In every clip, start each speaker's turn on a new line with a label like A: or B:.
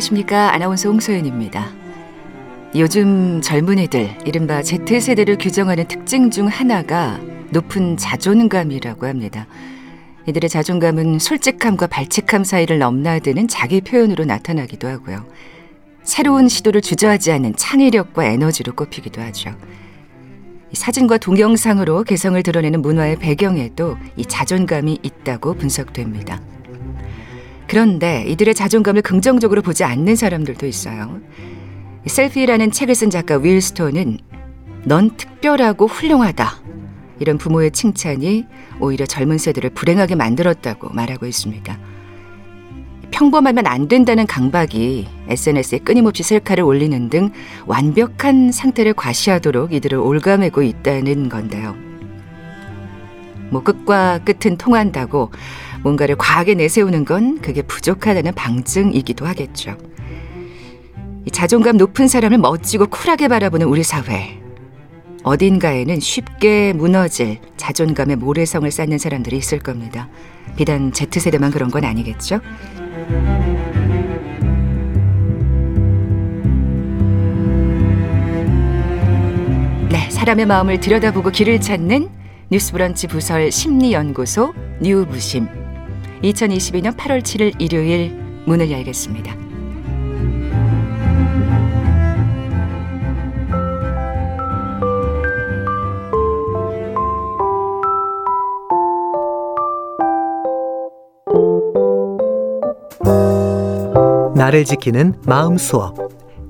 A: 안녕하십니까. 아나운서 홍소연입니다. 요즘 젊은이들, 이른바 Z세대를 규정하는 특징 중 하나가 높은 자존감이라고 합니다. 이들의 자존감은 솔직함과 발칙함 사이를 넘나드는 자기 표현으로 나타나기도 하고요. 새로운 시도를 주저하지 않는 창의력과 에너지로 꼽히기도 하죠. 사진과 동영상으로 개성을 드러내는 문화의 배경에도 이 자존감이 있다고 분석됩니다. 그런데 이들의 자존감을 긍정적으로 보지 않는 사람들도 있어요. 셀피라는 책을 쓴 작가 윌 스톤은 넌 특별하고 훌륭하다. 이런 부모의 칭찬이 오히려 젊은 세대를 불행하게 만들었다고 말하고 있습니다. 평범하면 안 된다는 강박이 SNS에 끊임없이 셀카를 올리는 등 완벽한 상태를 과시하도록 이들을 올가매고 있다는 건데요. 뭐 끝과 끝은 통한다고 뭔가를 과하게 내세우는 건 그게 부족하다는 방증이기도 하겠죠. 자존감 높은 사람을 멋지고 쿨하게 바라보는 우리 사회. 어딘가에는 쉽게 무너질 자존감의 모래성을 쌓는 사람들이 있을 겁니다. 비단 Z세대만 그런 건 아니겠죠? 네, 사람의 마음을 들여다보고 길을 찾는 뉴스브런치 부설 심리연구소 뉴부심. 2022년 8월 7일 일요일 문을 열겠습니다.
B: 나를 지키는 마음 수업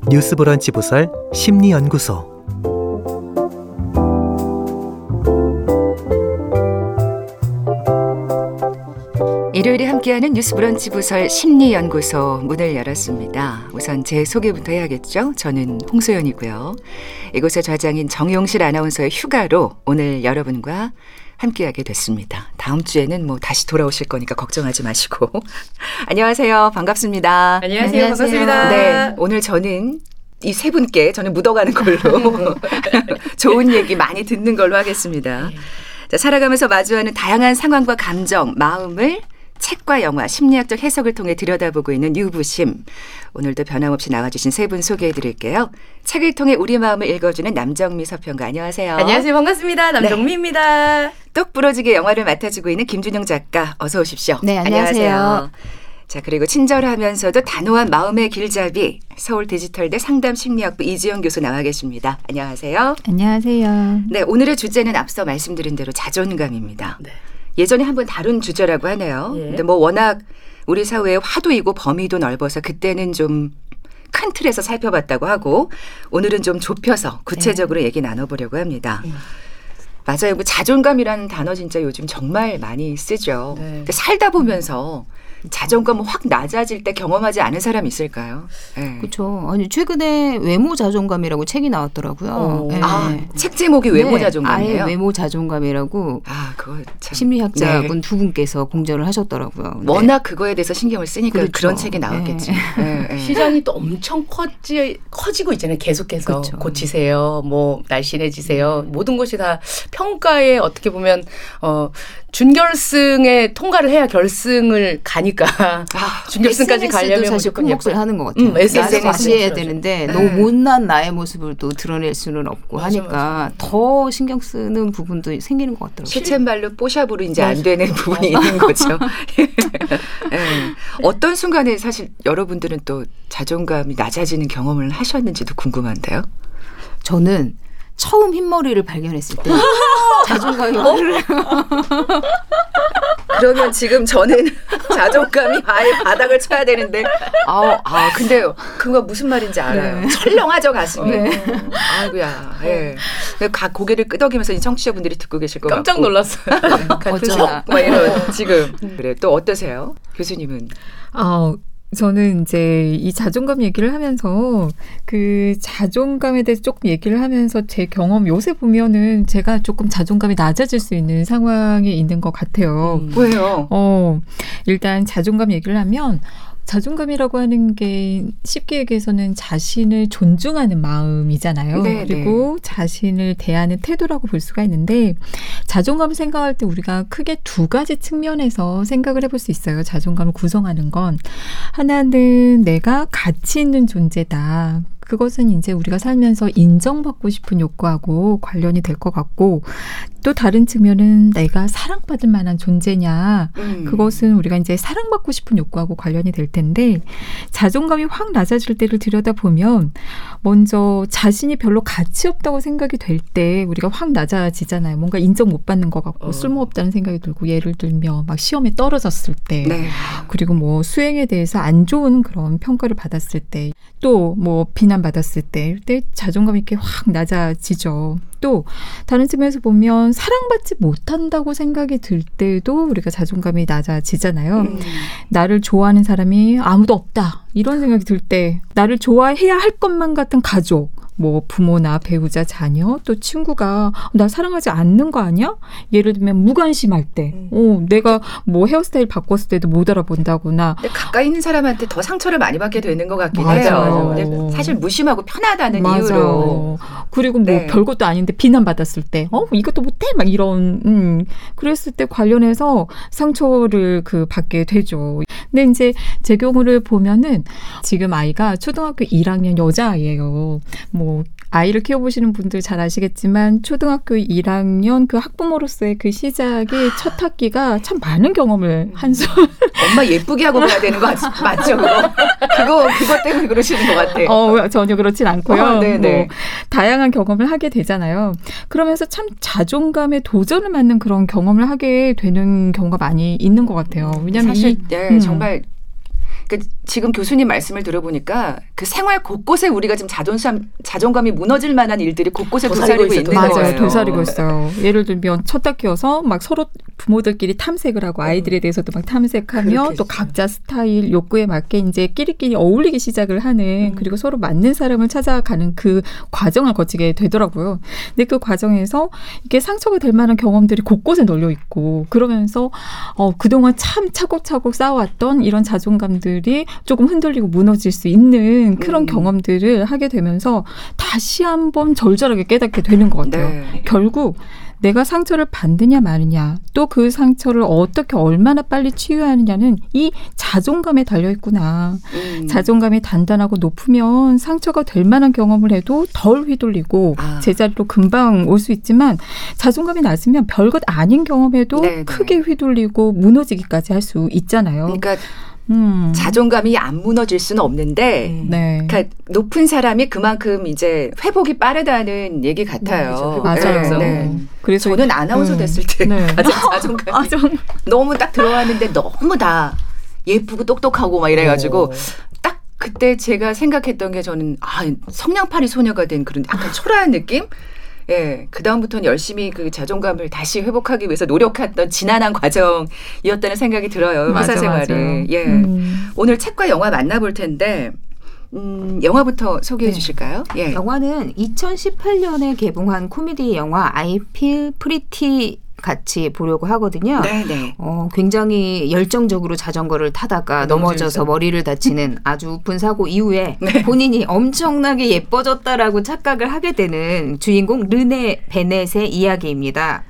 B: 뉴스 브런치 부설 심리 연구소
A: 일요일에 함께하는 뉴스브런치 부설 심리연구소 문을 열었습니다. 우선 제 소개부터 해야겠죠. 저는 홍소연이고요. 이곳의 좌장인 정용실 아나운서의 휴가로 오늘 여러분과 함께하게 됐습니다. 다음 주에는 뭐 다시 돌아오실 거니까 걱정하지 마시고 안녕하세요. 반갑습니다.
C: 안녕하세요. 안녕하세요. 반갑습니다.
A: 네, 오늘 저는 이 세 분께 저는 묻어가는 걸로 좋은 얘기 많이 듣는 걸로 하겠습니다. 자, 살아가면서 마주하는 다양한 상황과 감정, 마음을 책과 영화, 심리학적 해석을 통해 들여다보고 있는 유부심. 오늘도 변함없이 나와주신 세 분 소개해 드릴게요. 책을 통해 우리 마음을 읽어주는 남정미 서평가 안녕하세요.
C: 안녕하세요. 반갑습니다. 남정미입니다. 네.
A: 똑 부러지게 영화를 맡아주고 있는 김준영 작가 어서 오십시오.
D: 네, 안녕하세요. 안녕하세요.
A: 자, 그리고 친절하면서도 단호한 마음의 길잡이 서울 디지털대 상담 심리학부 이지영 교수 나와 계십니다. 안녕하세요.
D: 안녕하세요.
A: 네, 오늘의 주제는 앞서 말씀드린 대로 자존감입니다. 네. 예전에 한번 다룬 주제라고 하네요. 예. 근데 뭐 워낙 우리 사회의 화두이고 범위도 넓어서 그때는 좀 큰 틀에서 살펴봤다고 하고 오늘은 좀 좁혀서 구체적으로 예. 얘기 나눠보려고 합니다. 예. 맞아요. 그 자존감이라는 단어 진짜 요즘 정말 많이 쓰죠. 네. 살다 보면서 자존감 확 낮아질 때 경험하지 않은 사람 있을까요?
D: 네. 그렇죠. 아니 최근에 외모 자존감이라고 책이 나왔더라고요.
A: 네. 아, 책 제목이 외모 네. 자존감이에요.
D: 아예 외모 자존감이라고. 아, 그거 참. 심리학자분 네. 두 분께서 공저를 하셨더라고요.
A: 네. 워낙 그거에 대해서 신경을 쓰니까 그렇죠. 그런 책이 나왔겠지.
C: 네. 시장이 또 엄청 커지 커지고 있잖아요. 계속해서 그렇죠. 고치세요. 뭐 날씬해지세요. 모든 것이 다 평가에 어떻게 보면 어 준결승에 통과를 해야 결승을 가니 까 아, 준결승까지 가려면
D: 사실 큰 몫을 하는 것 같아요. 음, SNS 과시해야 되는데 네. 너무 못난 나의 모습을 또 드러낼 수는 없고 맞아, 하니까 맞아. 더 신경 쓰는 부분도 생기는 것 같더라고요.
A: 시쳇말로 뽀샵으로 이제 안 되는 부분이 있는 거죠. 네. 어떤 순간에 사실 여러분들은 또 자존감이 낮아지는 경험을 하셨는지도 궁금한데요.
D: 저는 처음 흰머리를 발견했을 때 자존감이 어?
A: 그러면 지금 저는 자존감이 아예 바닥을 쳐야 되는데 아, 아 근데 그거 무슨 말인지 알아요. 네. 철렁하죠 가슴이. 네. 아이고야. 예. 네. 각 고개를 끄덕이면서 이 청취자분들이 듣고 계실 것
C: 깜짝
A: 같고.
C: 놀랐어요.
A: 어쩌나. 막 이런 지금 그래 또 어떠세요, 교수님은?
E: 아 저는 이제 이 자존감 얘기를 하면서 그 자존감에 대해서 조금 얘기를 하면서 제 경험 요새 보면은 제가 조금 자존감이 낮아질 수 있는 상황이 있는 것 같아요.
A: 음. 왜요?
E: 어, 일단 자존감 얘기를 하면 자존감이라고 하는 게 쉽게 얘기해서는 자신을 존중하는 마음이잖아요. 네, 그리고 네. 자신을 대하는 태도라고 볼 수가 있는데 자존감 생각할 때 우리가 크게 두 가지 측면에서 생각을 해볼 수 있어요. 자존감을 구성하는 건 하나는 내가 가치 있는 존재다. 그것은 이제 우리가 살면서 인정받고 싶은 욕구하고 관련이 될 것 같고 또 다른 측면은 내가 사랑받을 만한 존재냐 음. 그것은 우리가 이제 사랑받고 싶은 욕구하고 관련이 될 텐데 자존감이 확 낮아질 때를 들여다 보면 먼저 자신이 별로 가치 없다고 생각이 될 때 우리가 확 낮아지잖아요. 뭔가 인정 못 받는 것 같고 어. 쓸모없다는 생각이 들고 예를 들면 막 시험에 떨어졌을 때 네. 그리고 뭐 수행에 대해서 안 좋은 그런 평가를 받았을 때 또 뭐 비난 받았을 때 이때 자존감이 이렇게 확 낮아지죠. 또 다른 측면에서 보면 사랑받지 못한다고 생각이 들 때도 우리가 자존감이 낮아지잖아요. 음. 나를 좋아하는 사람이 아무도 없다. 이런 생각이 들 때 나를 좋아해야 할 것만 같은 가족 뭐 부모나 배우자, 자녀, 또 친구가 나 사랑하지 않는 거 아니야? 예를 들면 무관심할 때, 음. 어, 내가 뭐 헤어스타일 바꿨을 때도 못 알아본다거나.
A: 가까이 있는 사람한테 더 상처를 많이 받게 되는 것 같긴 맞아, 해요. 사실 무심하고 편하다는 맞아. 이유로.
E: 그리고 뭐 네. 별것도 아닌데 비난 받았을 때, 어, 이것도 못해? 막 이런, 음, 그랬을 때 관련해서 상처를 그 받게 되죠. 근데 이제 제 경우를 보면은 지금 아이가 초등학교 1학년 여자아이예요. 뭐 아이를 키워보시는 분들 잘 아시겠지만 초등학교 1학년 그 학부모로서의 그 시작이 첫 학기가 참 많은 경험을 한 수.
A: 엄마 예쁘게 하고 가야 되는 거 맞죠? 그거 그거 때문에 그러시는 것 같아요.
E: 어 전혀 그렇진 않고요. 어, 네네. 뭐 다양한 경험을 하게 되잖아요. 그러면서 참 자존감에 도전을 맞는 그런 경험을 하게 되는 경우가 많이 있는 것 같아요. 왜냐하면
A: 사실 이, 네, 음. about 정말 그 지금 교수님 말씀을 들어보니까 그 생활 곳곳에 우리가 지금 자존감 자존감이 무너질 만한 일들이 곳곳에 도사리고 있는
E: 맞아요.
A: 거예요.
E: 도사리고 있어요. 예를 들면 첫 학기여서 막 서로 부모들끼리 탐색을 하고 아이들에 음. 대해서도 막 탐색하며 또 각자 스타일 욕구에 맞게 이제 끼리끼리 어울리기 시작을 하는 음. 그리고 서로 맞는 사람을 찾아가는 그 과정을 거치게 되더라고요. 근데 그 과정에서 이게 상처가 될 만한 경험들이 곳곳에 널려 있고 그러면서 어 그동안 참 차곡차곡 쌓아왔던 이런 자존감들 경험들이 조금 흔들리고 무너질 수 있는 그런 음. 경험들을 하게 되면서 다시 한번 절절하게 깨닫게 되는 것 같아요. 네. 결국 내가 상처를 받느냐 마느냐 또 그 상처를 어떻게 얼마나 빨리 치유하느냐는 이 자존감에 달려 있구나. 음. 자존감이 단단하고 높으면 상처가 될 만한 경험을 해도 덜 휘둘리고 아. 제자리로 금방 올 수 있지만 자존감이 낮으면 별것 아닌 경험에도 네네. 네. 크게 휘둘리고 무너지기까지 할 수 있잖아요.
A: 그러니까 음. 자존감이 안 무너질 수는 없는데, 음. 네. 그러니까 높은 사람이 그만큼 이제 회복이 빠르다는 얘기 같아요.
E: 네, 맞아요. 네.
A: 그래서 저는 아나운서 음. 됐을 때 네. 자존감이 아, 전... 너무 딱 들어왔는데 너무 다 예쁘고 똑똑하고 막 이래가지고 오. 딱 그때 제가 생각했던 게 저는 아 성냥팔이 소녀가 된 그런 약간 초라한 느낌. 예, 그 다음부터는 열심히 그 자존감을 다시 회복하기 위해서 노력했던 지난한 과정이었다는 생각이 들어요. 회사 생활에. 예. 음. 오늘 책과 영화 만나볼 텐데 음, 영화부터 소개해 네. 주실까요?
D: 예. 영화는 2018년에 개봉한 코미디 영화 I Feel Pretty 같이 보려고 하거든요. 네네. 네. 어, 굉장히 열정적으로 자전거를 타다가 넘어져서 머리를 다치는 아주 우픈 사고 이후에 네. 본인이 엄청나게 예뻐졌다라고 착각을 하게 되는 주인공 르네 베넷의 이야기입니다.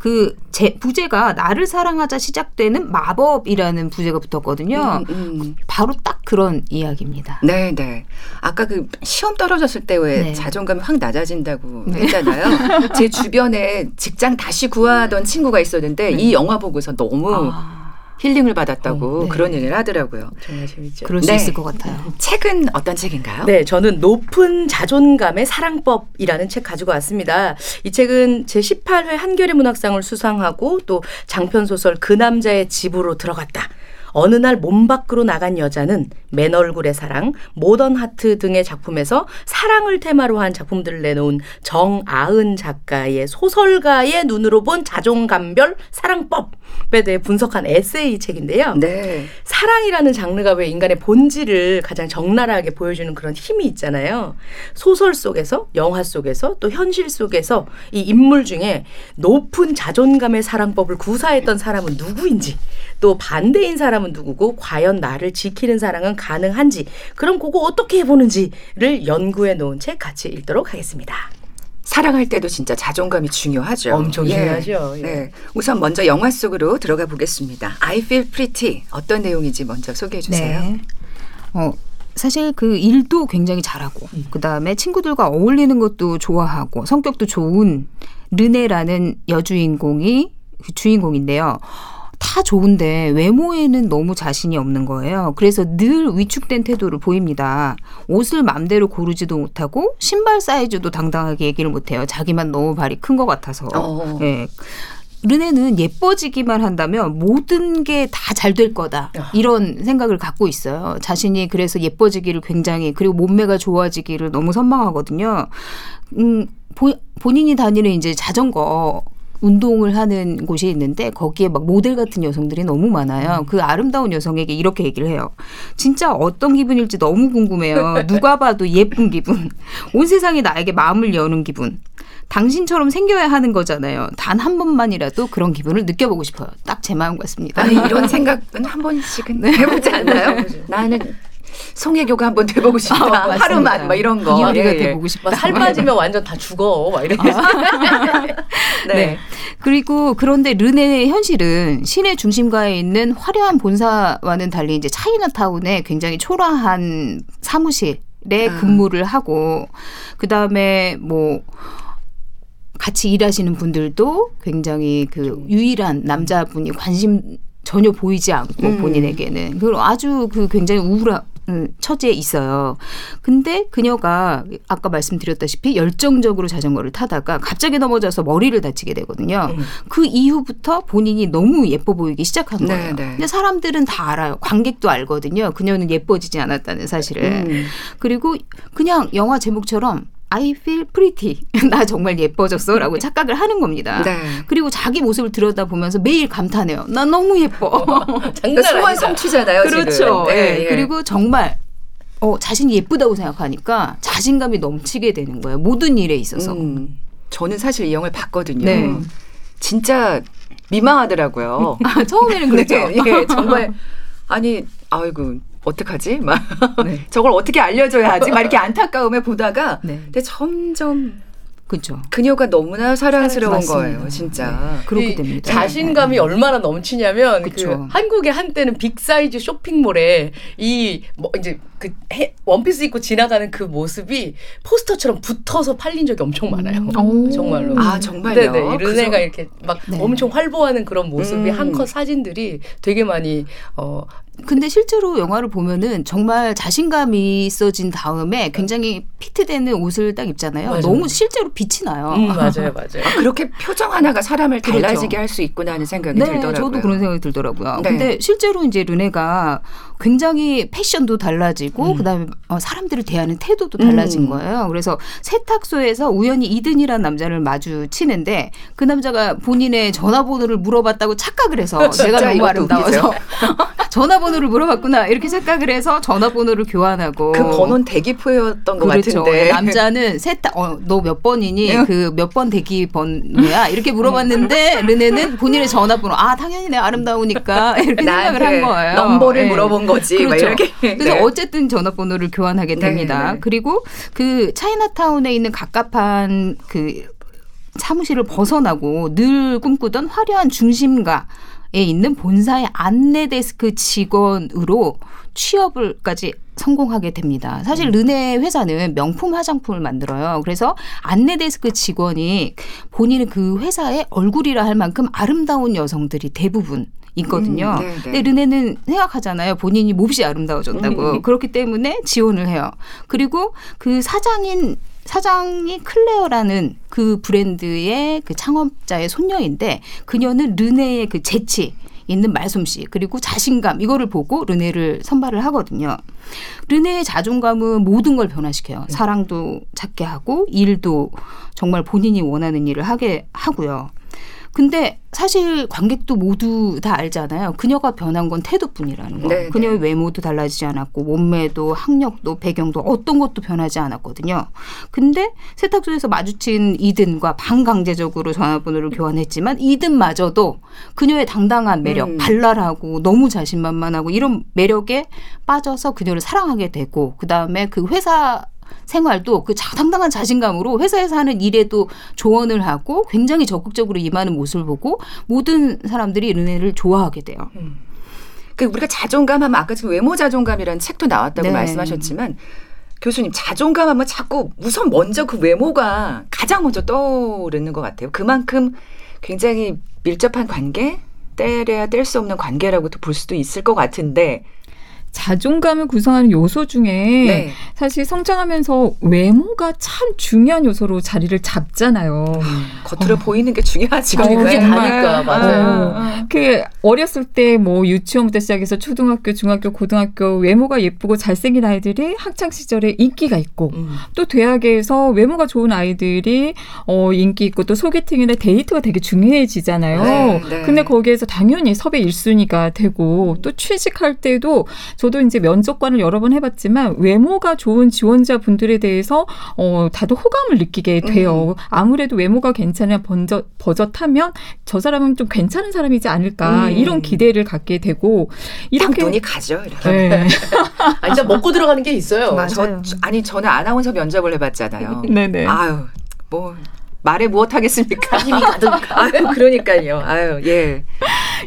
D: 그 제, 부제가 나를 사랑하자 시작되는 마법이라는 부제가 붙었거든요. 음, 음. 바로 딱 그런 이야기입니다.
A: 네, 네. 아까 그 시험 떨어졌을 때왜 네. 자존감이 확 낮아진다고 네. 했잖아요. 제 주변에 직장 다시 구하던 친구가 있었는데 이 네. 영화 보고서 너무 아. 힐링을 받았다고 어, 네. 그런 얘기를 하더라고요.
D: 정말 재밌죠. 그럴 수 네. 있을 것 같아요.
A: 책은 어떤 책인가요?
C: 네, 저는 높은 자존감의 사랑법이라는 책 가지고 왔습니다. 이 책은 제 18회 한겨레 문학상을 수상하고 또 장편 소설 그 남자의 집으로 들어갔다. 어느 날 몸 밖으로 나간 여자는 맨 얼굴의 사랑, 모던 하트 등의 작품에서 사랑을 테마로 한 작품들을 내놓은 정아은 작가의 소설가의 눈으로 본 자존감별 사랑법에 대해 분석한 에세이 책인데요. 네. 사랑이라는 장르가 왜 인간의 본질을 가장 적나라하게 보여주는 그런 힘이 있잖아요. 소설 속에서, 영화 속에서, 또 현실 속에서 이 인물 중에 높은 자존감의 사랑법을 구사했던 사람은 누구인지 또 반대인 사람 은 누구고 과연 나를 지키는 사랑은 가능한지 그럼 그거 어떻게 해보는지를 연구해 놓은 책 같이 읽도록 하겠습니다.
F: 사랑할 때도 진짜 자존감이 중요하죠.
C: 엄청 예. 중요하죠. 예. 네.
F: 우선 먼저 영화 속으로 들어가 보겠습니다. I Feel Pretty 어떤 내용인지 먼저 소개해 주세요. 네.
D: 어, 사실 그 일도 굉장히 잘하고 음. 그다음에 친구들과 어울리는 것도 좋아하고 성격도 좋은 르네라는 여주인공이 그 주인공인데요. 다 좋은데 외모에는 너무 자신이 없는 거예요. 그래서 늘 위축된 태도를 보입니다. 옷을 맘대로 고르지도 못하고 신발 사이즈도 당당하게 얘기를 못해요. 자기만 너무 발이 큰 것 같아서. 어. 네. 르네는 예뻐지기만 한다면 모든 게 다 잘 될 거다. 아. 이런 생각을 갖고 있어요. 자신이 그래서 예뻐지기를 굉장히 그리고 몸매가 좋아지기를 너무 선망하거든요. 음, 보, 본인이 다니는 이제 자전거 운동을 하는 곳이 있는데 거기에 막 모델 같은 여성들이 너무 많아요. 음. 그 아름다운 여성에게 이렇게 얘기를 해요. 진짜 어떤 기분일지 너무 궁금해요. 누가 봐도 예쁜 기분. 온 세상이 나에게 마음을 여는 기분. 당신처럼 생겨야 하는 거잖아요. 단 한 번만이라도 그런 기분을 느껴보고 싶어요. 딱 제 마음 같습니다.
F: 아니 이런 생각은 한 번씩은 네. 해보지 않나요? 나는 송혜교가 한번 돼보고 싶다. 아, 하루만 뭐 이런 거.
D: 이효리가 예, 예. 돼보고 싶다.
C: 살 빠지면 완전 다 죽어. 막 이렇게. 아.
D: 네. 네. 그리고 그런데 르네의 현실은 시내 중심가에 있는 화려한 본사와는 달리 이제 차이나타운에 굉장히 초라한 사무실에 아. 근무를 하고 그 다음에 뭐 같이 일하시는 분들도 굉장히 그 유일한 남자분이 관심 전혀 보이지 않고 음. 본인에게는 그리고 아주 그 굉장히 우울한 처지에 있어요. 근데 그녀가 아까 말씀드렸다시피 열정적으로 자전거를 타다가 갑자기 넘어져서 머리를 다치게 되거든요. 음. 그 이후부터 본인이 너무 예뻐 보이기 시작한 거예요. 네, 네. 근데 사람들은 다 알아요. 관객도 알거든요. 그녀는 예뻐지지 않았다는 사실을. 음. 그리고 그냥 영화 제목처럼 I feel pretty. 나 정말 예뻐졌어. 라고 착각을 하는 겁니다. 네. 그리고 자기 모습을 들여다보면서 매일 감탄해요. 나 너무 예뻐.
F: 장난 소원 성취잖아요.
D: 그렇죠. 네, 네. 그리고 정말 어, 자신이 예쁘다고 생각하니까 자신감이 넘치게 되는 거예요. 모든 일에 있어서. 음.
F: 저는 사실 이 영화를 봤거든요. 네. 진짜 민망하더라고요.
D: 아, 처음에는 그렇죠. 네,
F: 예, 정말 아니 아이고 어떡하지? 막 네. 저걸 어떻게 알려줘야 하지? 막 이렇게 안타까움에 보다가 네. 근데 점점
D: 그죠.
F: 그녀가 너무나 사랑스러운 거예요, 진짜.
D: 네. 그렇게 됩니다.
C: 자신감이 네. 얼마나 넘치냐면 그 한국의 한때는 big 사이즈 쇼핑몰에 이 뭐 이제 그 해, 원피스 입고 지나가는 그 모습이 포스터처럼 붙어서 팔린 적이 엄청 많아요. 음. 정말로.
F: 아 정말요.
C: 네네. 르네가 이렇게 막 네. 엄청 활보하는 그런 모습이 음. 한컷 사진들이 되게 많이 어
D: 근데 실제로 영화를 보면은 정말 자신감이 있어진 다음에 굉장히 fit되는 옷을 딱 입잖아요. 맞아요. 너무 실제로 빛이 나요.
C: 음, 맞아요, 맞아요.
F: 아, 그렇게 표정 하나가 사람을 그렇죠. 달라지게 그렇죠. 할 수 있구나 하는 생각이
D: 네,
F: 들더라고요.
D: 저도 그런 생각이 들더라고요. 네. 근데 실제로 이제 르네가 굉장히 패션도 달라지고 음. 그다음에 어, 사람들을 대하는 태도도 달라진 음. 거예요. 그래서 세탁소에서 우연히 이든이라는 남자를 마주치는데 그 남자가 본인의 전화번호를 물어봤다고 착각을 해서 내가 너무 아름다워서 전화번호를 물어봤구나 이렇게 착각을 해서 전화번호를 교환하고
F: 그 번호는 대기표였던 것 그렇죠. 같은데
D: 남자는 세탁 어, 너 몇 번이니 네. 그몇 번 대기 번호야 이렇게 물어봤는데 르네는 본인의 전화번호 아 당연히 내 아름다우니까 이렇게 생각을 한 거예요.
F: 넘버를 네. 물어본 거지. 그렇죠. 이렇게.
D: 그래서 네. 어쨌든 전화번호를 교환하게 네, 됩니다. 네. 그리고 그 차이나타운에 있는 갑갑한 그 사무실을 벗어나고 늘 꿈꾸던 화려한 중심가 에 있는 본사의 안내 데스크 직원으로 취업을까지 성공하게 됩니다. 사실 음. 르네 회사는 명품 화장품을 만들어요. 그래서 안내 데스크 직원이 본인은 그 회사의 얼굴이라 할 만큼 아름다운 여성들이 대부분 있거든요. 음, 네, 네. 근데 르네는 생각하잖아요. 본인이 몹시 아름다워졌다고. 음. 그렇기 때문에 지원을 해요. 그리고 그 사장인 사장이 클레어라는 그 브랜드의 그 창업자의 손녀인데 그녀는 르네의 그 재치 있는 말솜씨 그리고 자신감 이거를 보고 르네를 선발을 하거든요. 르네의 자존감은 모든 걸 변화시켜요. 네. 사랑도 찾게 하고 일도 정말 본인이 원하는 일을 하게 하고요. 근데 사실 관객도 모두 다 알잖아요. 그녀가 변한 건 태도뿐이라는 거. 네, 네. 그녀의 외모도 달라지지 않았고 몸매도 학력도 배경도 어떤 것도 변하지 않았거든요. 근데 세탁소에서 마주친 이든과 반강제적으로 전화번호를 교환했지만 이든마저도 그녀의 당당한 매력, 음. 발랄하고 너무 자신만만하고 이런 매력에 빠져서 그녀를 사랑하게 되고 그다음에 그 회사 생활도 그 상당한 자신감으로 회사에서 하는 일에도 조언을 하고 굉장히 적극적으로 임하는 모습을 보고 모든 사람들이 르네를 좋아하게 돼요. 음.
A: 그 우리가 자존감 하면 아까 지금 외모 자존감이라는 책도 나왔다고 네. 말씀하셨지만 교수님 자존감 하면 자꾸 우선 먼저 그 외모가 가장 먼저 떠오르는 것 같아요. 그만큼 굉장히 밀접한 관계, 떼려야 뗄 수 없는 관계라고도 볼 수도 있을 것 같은데
E: 자존감을 구성하는 요소 중에 네. 사실 성장하면서 외모가 참 중요한 요소로 자리를 잡잖아요. 음,
A: 겉으로 어. 보이는 게 중요하지.
C: 어, 그게 다니까 맞아요.
E: 어, 그 어렸을 때 뭐 유치원부터 시작해서 초등학교, 중학교, 고등학교 외모가 예쁘고 잘생긴 아이들이 학창 시절에 인기가 있고 음. 또 대학에서 외모가 좋은 아이들이 어 인기 있고 또 소개팅이나 데이트가 되게 중요해지잖아요. 네, 네. 근데 거기에서 당연히 섭외 1순위가 되고 또 취직할 때도 저도 이제 면접관을 여러 번 해봤지만 외모가 좋은 지원자 분들에 대해서 어 다들 호감을 느끼게 돼요. 음. 아무래도 외모가 괜찮으면 번저, 버젓하면 저 사람은 좀 괜찮은 사람이지 않을까 음. 이런 기대를 갖게 되고
A: 이렇게 눈이 가죠. 이렇게. 네.
C: 아니 진짜 먹고 들어가는 게 있어요.
A: 저, 아니 저는 아나운서 면접을 해봤잖아요. 네네. 아유 뭐 말에 무엇 하겠습니까?
C: 힘이 가득.
A: 아유, 그러니까요. 아유, 예.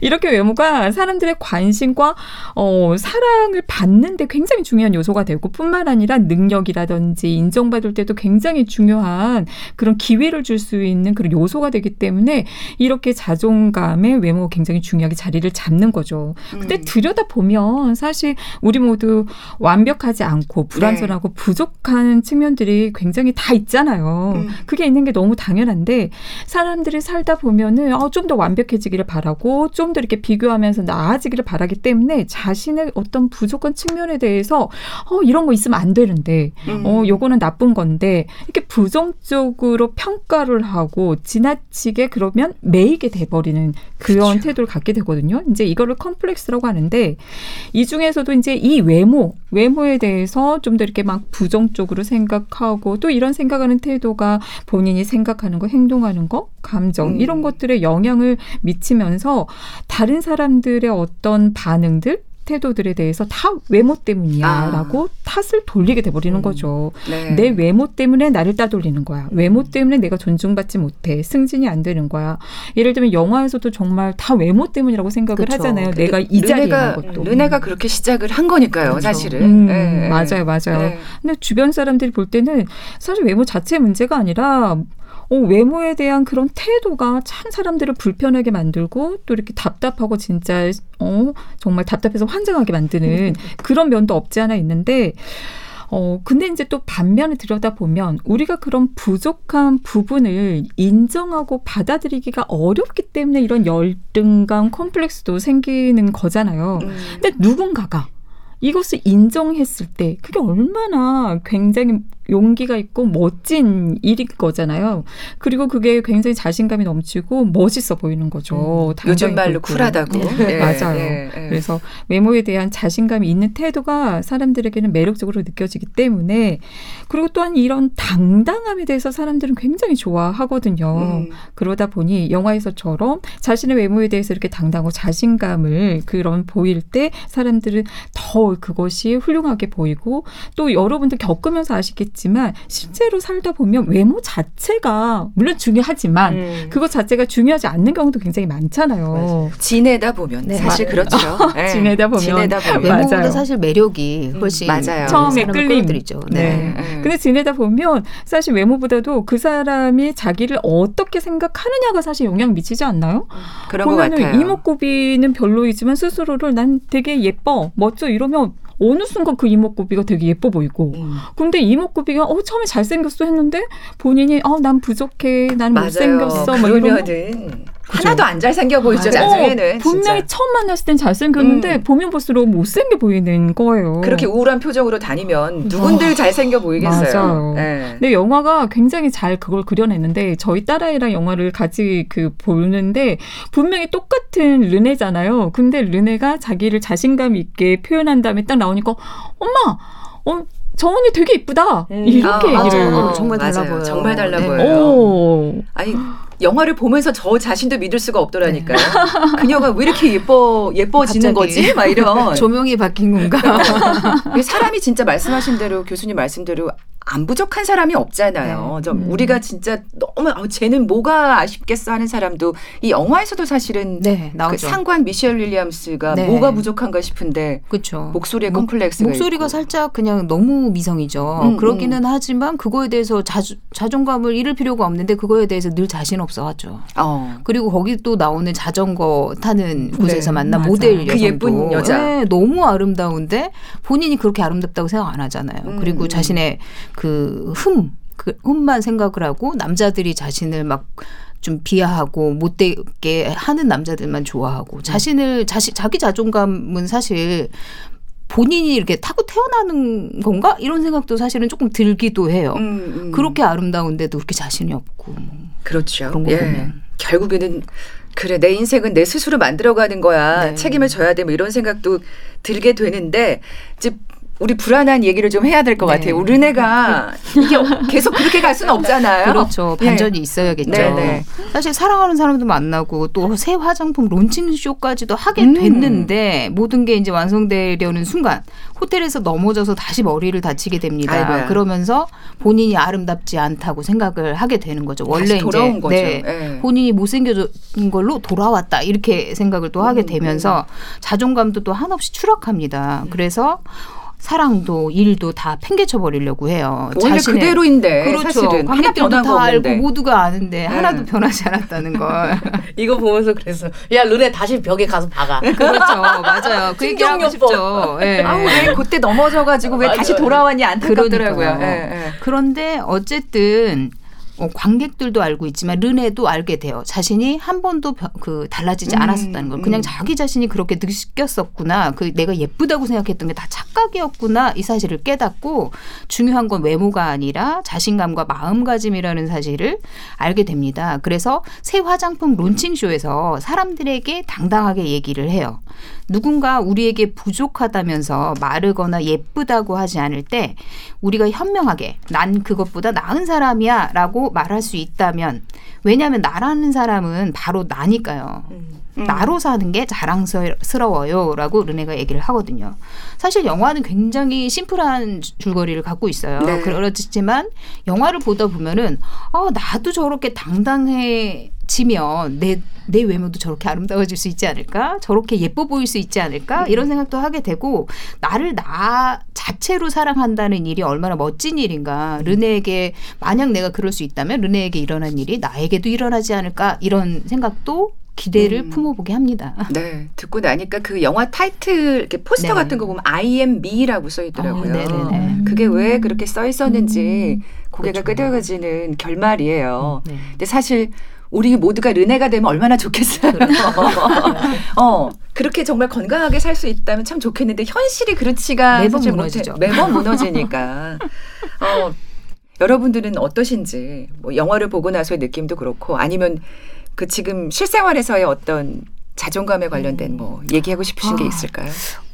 E: 이렇게 외모가 사람들의 관심과 어, 사랑을 받는데 굉장히 중요한 요소가 되고 뿐만 아니라 능력이라든지 인정받을 때도 굉장히 중요한 그런 기회를 줄 수 있는 그런 요소가 되기 때문에 이렇게 자존감의 외모가 굉장히 중요하게 자리를 잡는 거죠. 근데 음. 들여다 보면 사실 우리 모두 완벽하지 않고 불완전하고 네. 부족한 측면들이 굉장히 다 있잖아요. 음. 그게 있는 게 너무 당연한데 사람들이 살다 보면은 어, 좀 더 완벽해지기를 바라고 좀 더 이렇게 비교하면서 나아지기를 바라기 때문에 자신의 어떤 부족한 측면에 대해서 어 이런 거 있으면 안 되는데 음. 어 요거는 나쁜 건데 이렇게 부정적으로 평가를 하고 지나치게 그러면 매이게 돼버리는 그런 그렇죠. 태도를 갖게 되거든요. 이제 이거를 컴플렉스라고 하는데 이 중에서도 이제 이 외모 외모에 대해서 좀 더 이렇게 막 부정적으로 생각하고 또 이런 생각하는 태도가 본인이 생각 생각하는 거, 행동하는 거, 감정 음. 이런 것들에 영향을 미치면서 다른 사람들의 어떤 반응들 태도들에 대해서 다 외모 때문이야라고 아. 탓을 돌리게 돼버리는 음. 거죠. 네. 내 외모 때문에 나를 따돌리는 거야. 외모 때문에 내가 존중받지 못해. 승진이 안 되는 거야. 예를 들면 영화에서도 정말 다 외모 때문이라고 생각을 그쵸. 하잖아요. 내가 이 자리에 있는 것도.
A: 르네가 그렇게 시작을 한 거니까요. 그렇죠. 사실은.
E: 음, 네. 맞아요, 맞아요. 네. 근데 주변 사람들이 볼 때는 사실 외모 자체의 문제가 아니라 어, 외모에 대한 그런 태도가 참 사람들을 불편하게 만들고 또 이렇게 답답하고 진짜 어, 정말 답답해서 환장하게 만드는 그런 면도 없지 않아 있는데 어, 근데 이제 또 반면에 들여다보면 우리가 그런 부족한 부분을 인정하고 받아들이기가 어렵기 때문에 이런 열등감, 컴플렉스도 생기는 거잖아요. 음. 근데 누군가가 이것을 인정했을 때 그게 얼마나 굉장히 용기가 있고 멋진 일인 거잖아요. 그리고 그게 굉장히 자신감이 넘치고 멋있어 보이는 거죠.
A: 음, 요즘 말로 쿨하다고.
E: 네, 맞아요. 네, 네. 그래서 외모에 대한 자신감이 있는 태도가 사람들에게는 매력적으로 느껴지기 때문에 그리고 또한 이런 당당함에 대해서 사람들은 굉장히 좋아하거든요. 음. 그러다 보니 영화에서처럼 자신의 외모에 대해서 이렇게 당당하고 자신감을 그런 보일 때 사람들은 더 그것이 훌륭하게 보이고 또 여러분들 겪으면서 아시겠지만 실제로 살다 보면 외모 자체가 물론 중요하지만 음. 그것 자체가 중요하지 않는 경우도 굉장히 많잖아요.
A: 맞아요. 지내다 보면 네. 사실 그렇죠.
E: 네. 지내다 보면
D: 지내다 보면 외모보다 사실 매력이 음, 훨씬
E: 맞아요. 처음에 끌림 들이죠. 네. 네. 근데 지내다 보면 사실 외모보다도 그 사람이 자기를 어떻게 생각하느냐가 사실 영향 미치지 않나요? 음,
A: 그런 것 같아요.
E: 이목구비는 별로이지만 스스로를 난 되게 예뻐, 멋져 이러면 어느 순간 그 이목구비가 되게 예뻐 보이고. 음. 근데 이목구비가 어 처음에 잘생겼어 했는데 본인이 어 난 부족해 난 못생겼어
A: 뭐 그러면은 하나도 안 잘생겨 보이죠, 맞아. 나중에는.
E: 어, 분명히 진짜. 처음 만났을 땐 잘생겼는데 음. 보면 볼수록 못생겨 보이는 거예요.
A: 그렇게 우울한 표정으로 다니면 누군들 어. 잘생겨 보이겠어요. 맞아요. 네.
E: 근데 영화가 굉장히 잘 그걸 그려냈는데 저희 딸아이랑 영화를 같이 그 보는데 분명히 똑같은 르네잖아요. 근데 르네가 자기를 자신감 있게 표현한 다음에 딱 나오니까 엄마 어, 저 언니 되게 이쁘다. 음. 이렇게 아, 얘기를.
A: 아, 정말 달라 맞아요. 보여요. 정말 달라 네. 보여요. 오. 아니, 영화를 보면서 저 자신도 믿을 수가 없더라니까요. 네. 그녀가 왜 이렇게 예뻐 예뻐지는 거지? 막 이런
D: 조명이 바뀐 건가?
A: 사람이 진짜 말씀하신 대로 교수님 말씀대로 안 부족한 사람이 없잖아요. 네. 좀 음. 우리가 진짜 너무 어, 쟤는 뭐가 아쉽겠어 하는 사람도 이 영화에서도 사실은 네, 그 상관 미셸 윌리엄스가 네. 뭐가 부족한가 싶은데 그쵸. 목소리에 목, 컴플렉스가
D: 목소리가
A: 있고.
D: 살짝 그냥 너무 미성이죠. 음, 그러기는 음. 하지만 그거에 대해서 자주, 자존감을 잃을 필요가 없는데 그거에 대해서 늘 자신 없어 하죠. 어. 그리고 거기 또 나오는 자전거 타는 곳에서 네, 만난 맞아. 모델 여성도 그 예쁜 여자 네, 너무 아름다운데 본인이 그렇게 아름답다고 생각 안 하잖아요. 음, 그리고 음. 자신의 그 흠, 그 흠만 생각을 하고 남자들이 자신을 막 좀 비하하고 못되게 하는 남자들만 좋아하고 자신을 자시, 자기 자존감은 사실 본인이 이렇게 타고 태어나는 건가 이런 생각도 사실은 조금 들기도 해요. 음, 음. 그렇게 아름다운데도 그렇게 자신이 없고 뭐
A: 그렇죠. 그런 거 예. 보면 결국에는 그래 내 인생은 내 스스로 만들어가는 거야 네. 책임을 져야 돼 뭐 이런 생각도 들게 되는데 이제 우리 불안한 얘기를 좀 해야 될것 네. 같아요. 우리 르네가 이게 계속 그렇게 갈 수는 없잖아요.
D: 그렇죠. 예. 반전이 네. 있어야겠죠. 네, 사실 사랑하는 사람도 만나고 또 새 화장품 론칭 쇼까지도 하게 음. 됐는데 모든 게 이제 완성되려는 순간 호텔에서 넘어져서 다시 머리를 다치게 됩니다. 아이고야. 그러면서 본인이 아름답지 않다고 생각을 하게 되는 거죠. 원래
A: 이제
D: 네, 네. 본인이 못생겨진 걸로 돌아왔다 이렇게 생각을 또 하게 음, 되면서 자존감도 또 한없이 추락합니다. 그래서 사랑도 일도 다 팽개쳐 버리려고 해요.
A: 원래 자신의, 그대로인데 그렇죠. 사실은
D: 관객들도 다 알고 모두가 아는데 네. 하나도 변하지 않았다는 걸.
C: 이거 보면서 그래서 야 르네 다시 벽에 가서 박아.
D: 그렇죠, 맞아요. 그 얘기 하고 싶죠.
A: 네. 아우 왜 그때 넘어져가지고 왜 다시 돌아왔니 안타깝더라고요. 네.
D: 그런데 어쨌든 어, 관객들도 알고 있지만 르네도 알게 돼요. 자신이 한 번도 그 달라지지 음, 않았었다는 걸. 그냥 음. 자기 자신이 그렇게 느꼈었구나. 그 내가 예쁘다고 생각했던 게 다 착각이었구나. 이 사실을 깨닫고 중요한 건 외모가 아니라 자신감과 마음가짐이라는 사실을 알게 됩니다. 그래서 새 화장품 론칭 쇼에서 사람들에게 당당하게 얘기를 해요. 누군가 우리에게 부족하다면서 마르거나 예쁘다고 하지 않을 때 우리가 현명하게 난 그것보다 나은 사람이야 라고 말할 수 있다면 왜냐하면 나라는 사람은 바로 나니까요. 음. 음. 나로 사는 게 자랑스러워요. 라고 르네가 얘기를 하거든요. 사실 영화는 굉장히 심플한 줄거리를 갖고 있어요. 네. 그렇지만 영화를 보다 보면은 아, 나도 저렇게 당당해지면 내, 내 외모도 저렇게 아름다워질 수 있지 않을까? 저렇게 예뻐 보일 수 있지 않을까? 음. 이런 생각도 하게 되고 나를 나 자체로 사랑한다는 일이 얼마나 멋진 일인가. 르네에게 만약 내가 그럴 수 있다면 르네에게 일어난 일이 나에게도 일어나지 않을까? 이런 생각도 기대를 음. 품어보게 합니다.
A: 네, 듣고 나니까 그 영화 타이틀 이렇게 포스터 네. 같은 거 보면 I am me라고 써 있더라고요. 어, 그게 왜 그렇게 써 있었는지 음. 고개가 그렇죠. 끄덕여지는 결말이에요. 음, 네. 근데 사실 우리 모두가 르네가 되면 얼마나 좋겠어요. 그렇죠. 어, 그렇게 정말 건강하게 살 수 있다면 참 좋겠는데 현실이 그렇지가
D: 매번 무너지죠.
A: 매번 무너지니까. 어, 여러분들은 어떠신지 뭐 영화를 보고 나서의 느낌도 그렇고 아니면 그 지금 실생활에서의 어떤 자존감에 관련된 뭐 얘기하고 싶으신 아, 게 있을까요?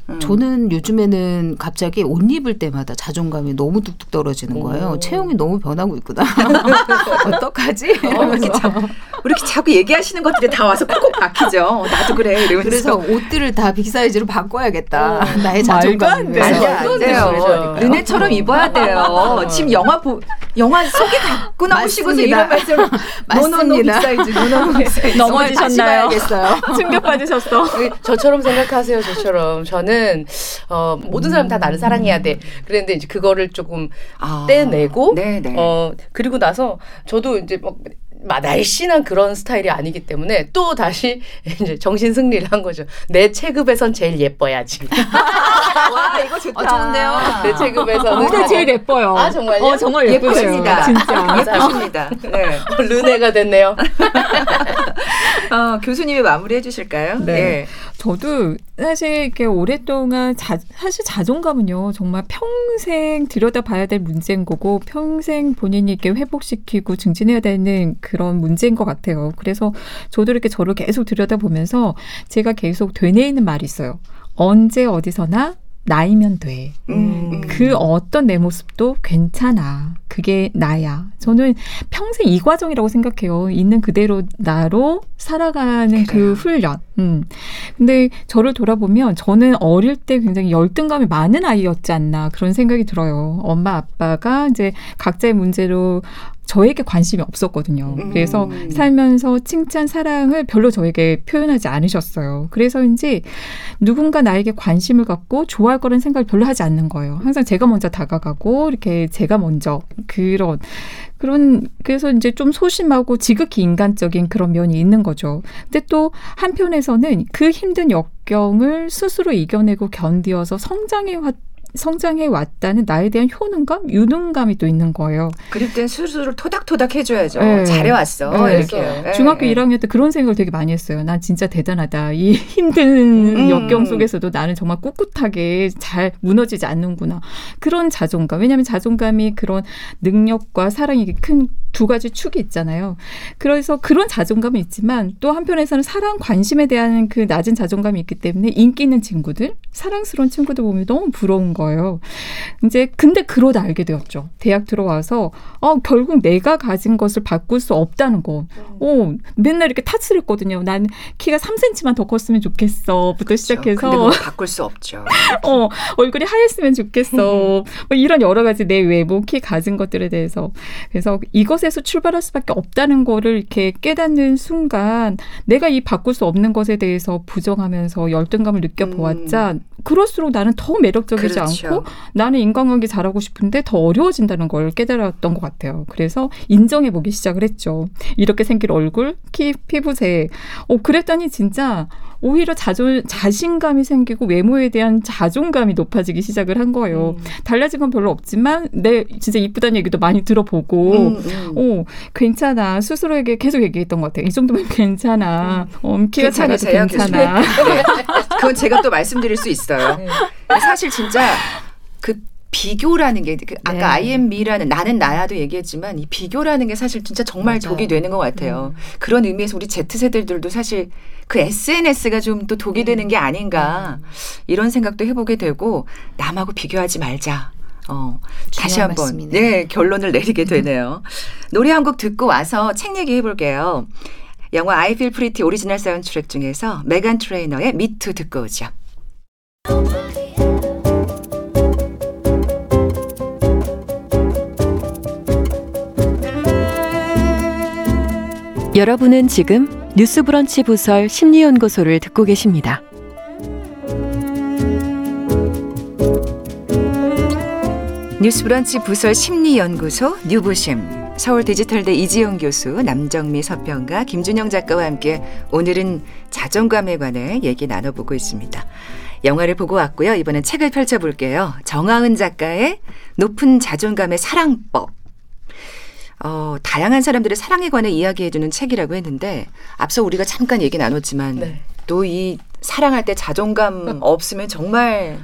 D: 음. 저는 요즘에는 갑자기 옷 입을 때마다 자존감이 너무 뚝뚝 떨어지는 거예요. 오. 체형이 너무 변하고 있구나. 어떡하지? 어,
A: 이렇게, 자꾸, 이렇게 자꾸 얘기하시는 것들이 다 와서 콕콕 박히죠. 어, 나도 그래. 이러면서.
D: 그래서 옷들을 다 big 사이즈로 바꿔야겠다. 어. 나의 자존감을
A: 위해서. 르네처럼 입어야 돼요. 지금 영화 보, 영화 속에 갖고 나오시고서 이런 말씀. 노노노 빅사이즈, 노노노 빅사이즈.
E: 넘어지셨나요? 충격 받으셨어.
C: 저처럼 생각하세요. 저처럼. 저는 저는 어 모든 사람 다 나를 사랑해야 돼. 그랬는데 이제 그거를 조금 아, 떼내고 네네. 어 그리고 나서 저도 이제 막 날씬한 그런 스타일이 아니기 때문에 또 다시 이제 정신 승리를 한 거죠. 내 체급에선 제일 예뻐야지.
A: 와 이거 좋다.
D: 어, 좋은데요.
C: 내 체급에서는
E: 근데 제일 예뻐요.
C: 아 정말요?
E: 어 정말 예쁘십니다.
A: 진짜 예쁘십니다. 네.
C: 르네가 됐네요.
A: 어, 교수님이 마무리해 주실까요?
E: 네. 네. 저도 사실 이렇게 오랫동안 자, 사실 자존감은요 정말 평생 들여다봐야 될 문제인 거고 평생 본인이 이렇게 회복시키고 증진해야 되는 그런 문제인 것 같아요. 그래서 저도 이렇게 저를 계속 들여다보면서 제가 계속 되뇌이는 말이 있어요. 언제 어디서나 나이면 돼. 음. 그 어떤 내 모습도 괜찮아. 그게 나야. 저는 평생 이 과정이라고 생각해요. 있는 그대로 나로 살아가는 그 그래요. 그 훈련. 음. 근데 저를 돌아보면 저는 어릴 때 굉장히 열등감이 많은 아이였지 않나 그런 생각이 들어요. 엄마 아빠가 이제 각자의 문제로 저에게 관심이 없었거든요. 음. 그래서 살면서 칭찬, 사랑을 별로 저에게 표현하지 않으셨어요. 그래서인지 누군가 나에게 관심을 갖고 좋아할 거라는 생각을 별로 하지 않는 거예요. 항상 제가 먼저 다가가고 이렇게 제가 먼저 그런 그런 그래서 이제 좀 소심하고 지극히 인간적인 그런 면이 있는 거죠. 근데 또 한편에서는 그 힘든 역 경을 스스로 이겨내고 견디어서 성장해 왔 성장해 왔다는 나에 대한 효능감, 유능감이 또 있는 거예요.
A: 그럴 땐 스스로 토닥토닥 해줘야죠. 네. 잘해왔어. 네. 이렇게. 네.
E: 중학교 네. 1학년 때 그런 생각을 되게 많이 했어요. 난 진짜 대단하다. 이 힘든 음. 역경 속에서도 나는 정말 꿋꿋하게 잘 무너지지 않는구나. 그런 자존감. 왜냐하면 자존감이 그런 능력과 사랑이 큰두 가지 축이 있잖아요. 그래서 그런 자존감은 있지만 또 한편에서는 사랑, 관심에 대한 그 낮은 자존감이 있기 때문에 인기 있는 친구들, 사랑스러운 친구들 보면 너무 부러운 거예요. 이제 근데 그러다 알게 되었죠. 대학 들어와서 어 결국 내가 가진 것을 바꿀 수 없다는 거. 어 맨날 이렇게 탓을 했거든요. 난 키가 3cm만 더 컸으면 좋겠어부터 그렇죠. 시작해서
A: 바꿀 수 없죠.
E: 어 얼굴이 하였으면 좋겠어. 뭐 이런 여러 가지 내 외모, 키 가진 것들에 대해서 그래서 이것 에서 출발할 수밖에 없다는 거를 이렇게 깨닫는 순간 내가 이 바꿀 수 없는 것에 대해서 부정하면서 열등감을 느껴보았자 음. 그럴수록 나는 더 매력적이지 그렇죠. 않고 나는 인간관계 잘하고 싶은데 더 어려워진다는 걸 깨달았던 것 같아요. 그래서 인정해 보기 시작을 했죠. 이렇게 생길 얼굴, 키, 피부색. 어, 그랬더니 진짜 오히려 자존, 자신감이 생기고 외모에 대한 자존감이 높아지기 시작을 한 거예요. 음. 달라진 건 별로 없지만 내 진짜 이쁘다는 얘기도 많이 들어보고 음, 음. 어, 괜찮아. 스스로에게 계속 얘기했던 것 같아요. 이 정도면 괜찮아. 음. 어, 키가 작아도 괜찮아. 네.
A: 그건 제가 또 말씀드릴 수 있어요. 네. 사실 진짜 그 비교라는 게 그 아까 네. IMB라는 나는 나야도 얘기했지만 이 비교라는 게 사실 진짜 정말 맞아요. 독이 되는 것 같아요. 음. 그런 의미에서 우리 Z세대들도 사실 그 SNS가 좀 또 독이 되는 게 아닌가 음. 이런 생각도 해보게 되고 남하고 비교하지 말자. 어, 다시 한번 네 결론을 내리게 되네요. 노래 한 곡 듣고 와서 책 얘기해 볼게요. 영화 I Feel Pretty 오리지널 사운드 트랙 중에서 메간 트레이너의 Me Too 듣고 오죠.
G: 여러분은 지금 뉴스브런치 부설 심리연구소를 듣고 계십니다.
A: 뉴스브런치 부설 심리연구소 뉴부심 서울 디지털대 이지영 교수 남정미 서평가 김준영 작가와 함께 오늘은 자존감에 관해 얘기 나눠보고 있습니다. 영화를 보고 왔고요. 이번엔 책을 펼쳐볼게요. 정하은 작가의 높은 자존감의 사랑법 어, 다양한 사람들의 사랑에 관해 이야기해주는 책이라고 했는데 앞서 우리가 잠깐 얘기 나눴지만 네. 또이 사랑할 때 자존감 없으면 정말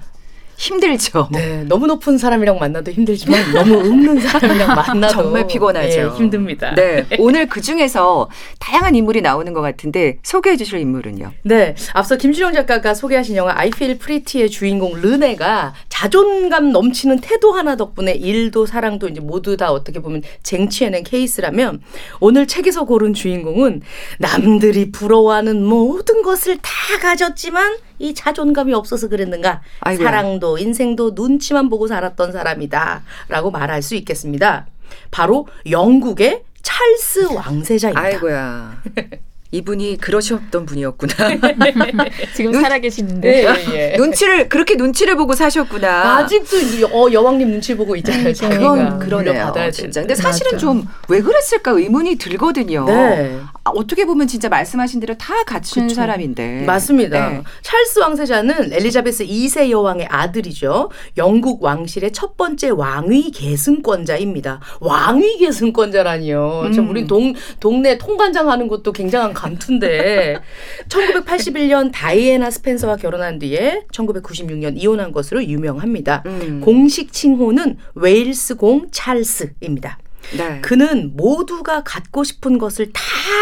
A: 힘들죠.
C: 네, 너무 높은 사람이랑 만나도 힘들지만 너무 없는 사람이랑 만나도
A: 정말 피곤하죠. 네,
C: 힘듭니다.
A: 네, 오늘 그 중에서 다양한 인물이 나오는 것 같은데 소개해 주실 인물은요?
C: 네, 앞서 김준영 작가가 소개하신 영화 I Feel Pretty의 주인공 르네가 자존감 넘치는 태도 하나 덕분에 일도 사랑도 이제 모두 다 어떻게 보면 쟁취해낸 케이스라면 오늘 책에서 고른 주인공은 남들이 부러워하는 모든 것을 다 가졌지만 이 자존감이 없어서 그랬는가? 아이고야. 사랑도 인생도 눈치만 보고 살았던 사람이다라고 말할 수 있겠습니다. 바로 영국의 찰스 왕세자입니다.
A: 아이고야. 이분이 그러셨던 분이었구나.
E: 지금 눈, 살아계시는데
A: 예, 예. 눈치를 그렇게 눈치를 보고 사셨구나.
C: 아직도 여, 여왕님 눈치 보고 있잖아요.
A: 그건 그러네요. 진짜. 근데 사실은 좀 왜 그랬을까 의문이 들거든요. 네. 아, 어떻게 보면 진짜 말씀하신 대로 다 갖춘 그쵸. 사람인데.
C: 맞습니다. 네. 찰스 왕세자는 엘리자베스 2세 여왕의 아들이죠. 영국 왕실의 첫 번째 왕위 계승권자입니다. 왕위 계승권자라니요. 음. 참 우리 동 동네 통관장 하는 것도 굉장한 감투인데 1981년 다이애나 스펜서와 결혼한 뒤에 1996년 이혼한 것으로 유명합니다. 음. 공식 칭호는 웨일스 공 찰스입니다. 네. 그는 모두가 갖고 싶은 것을 다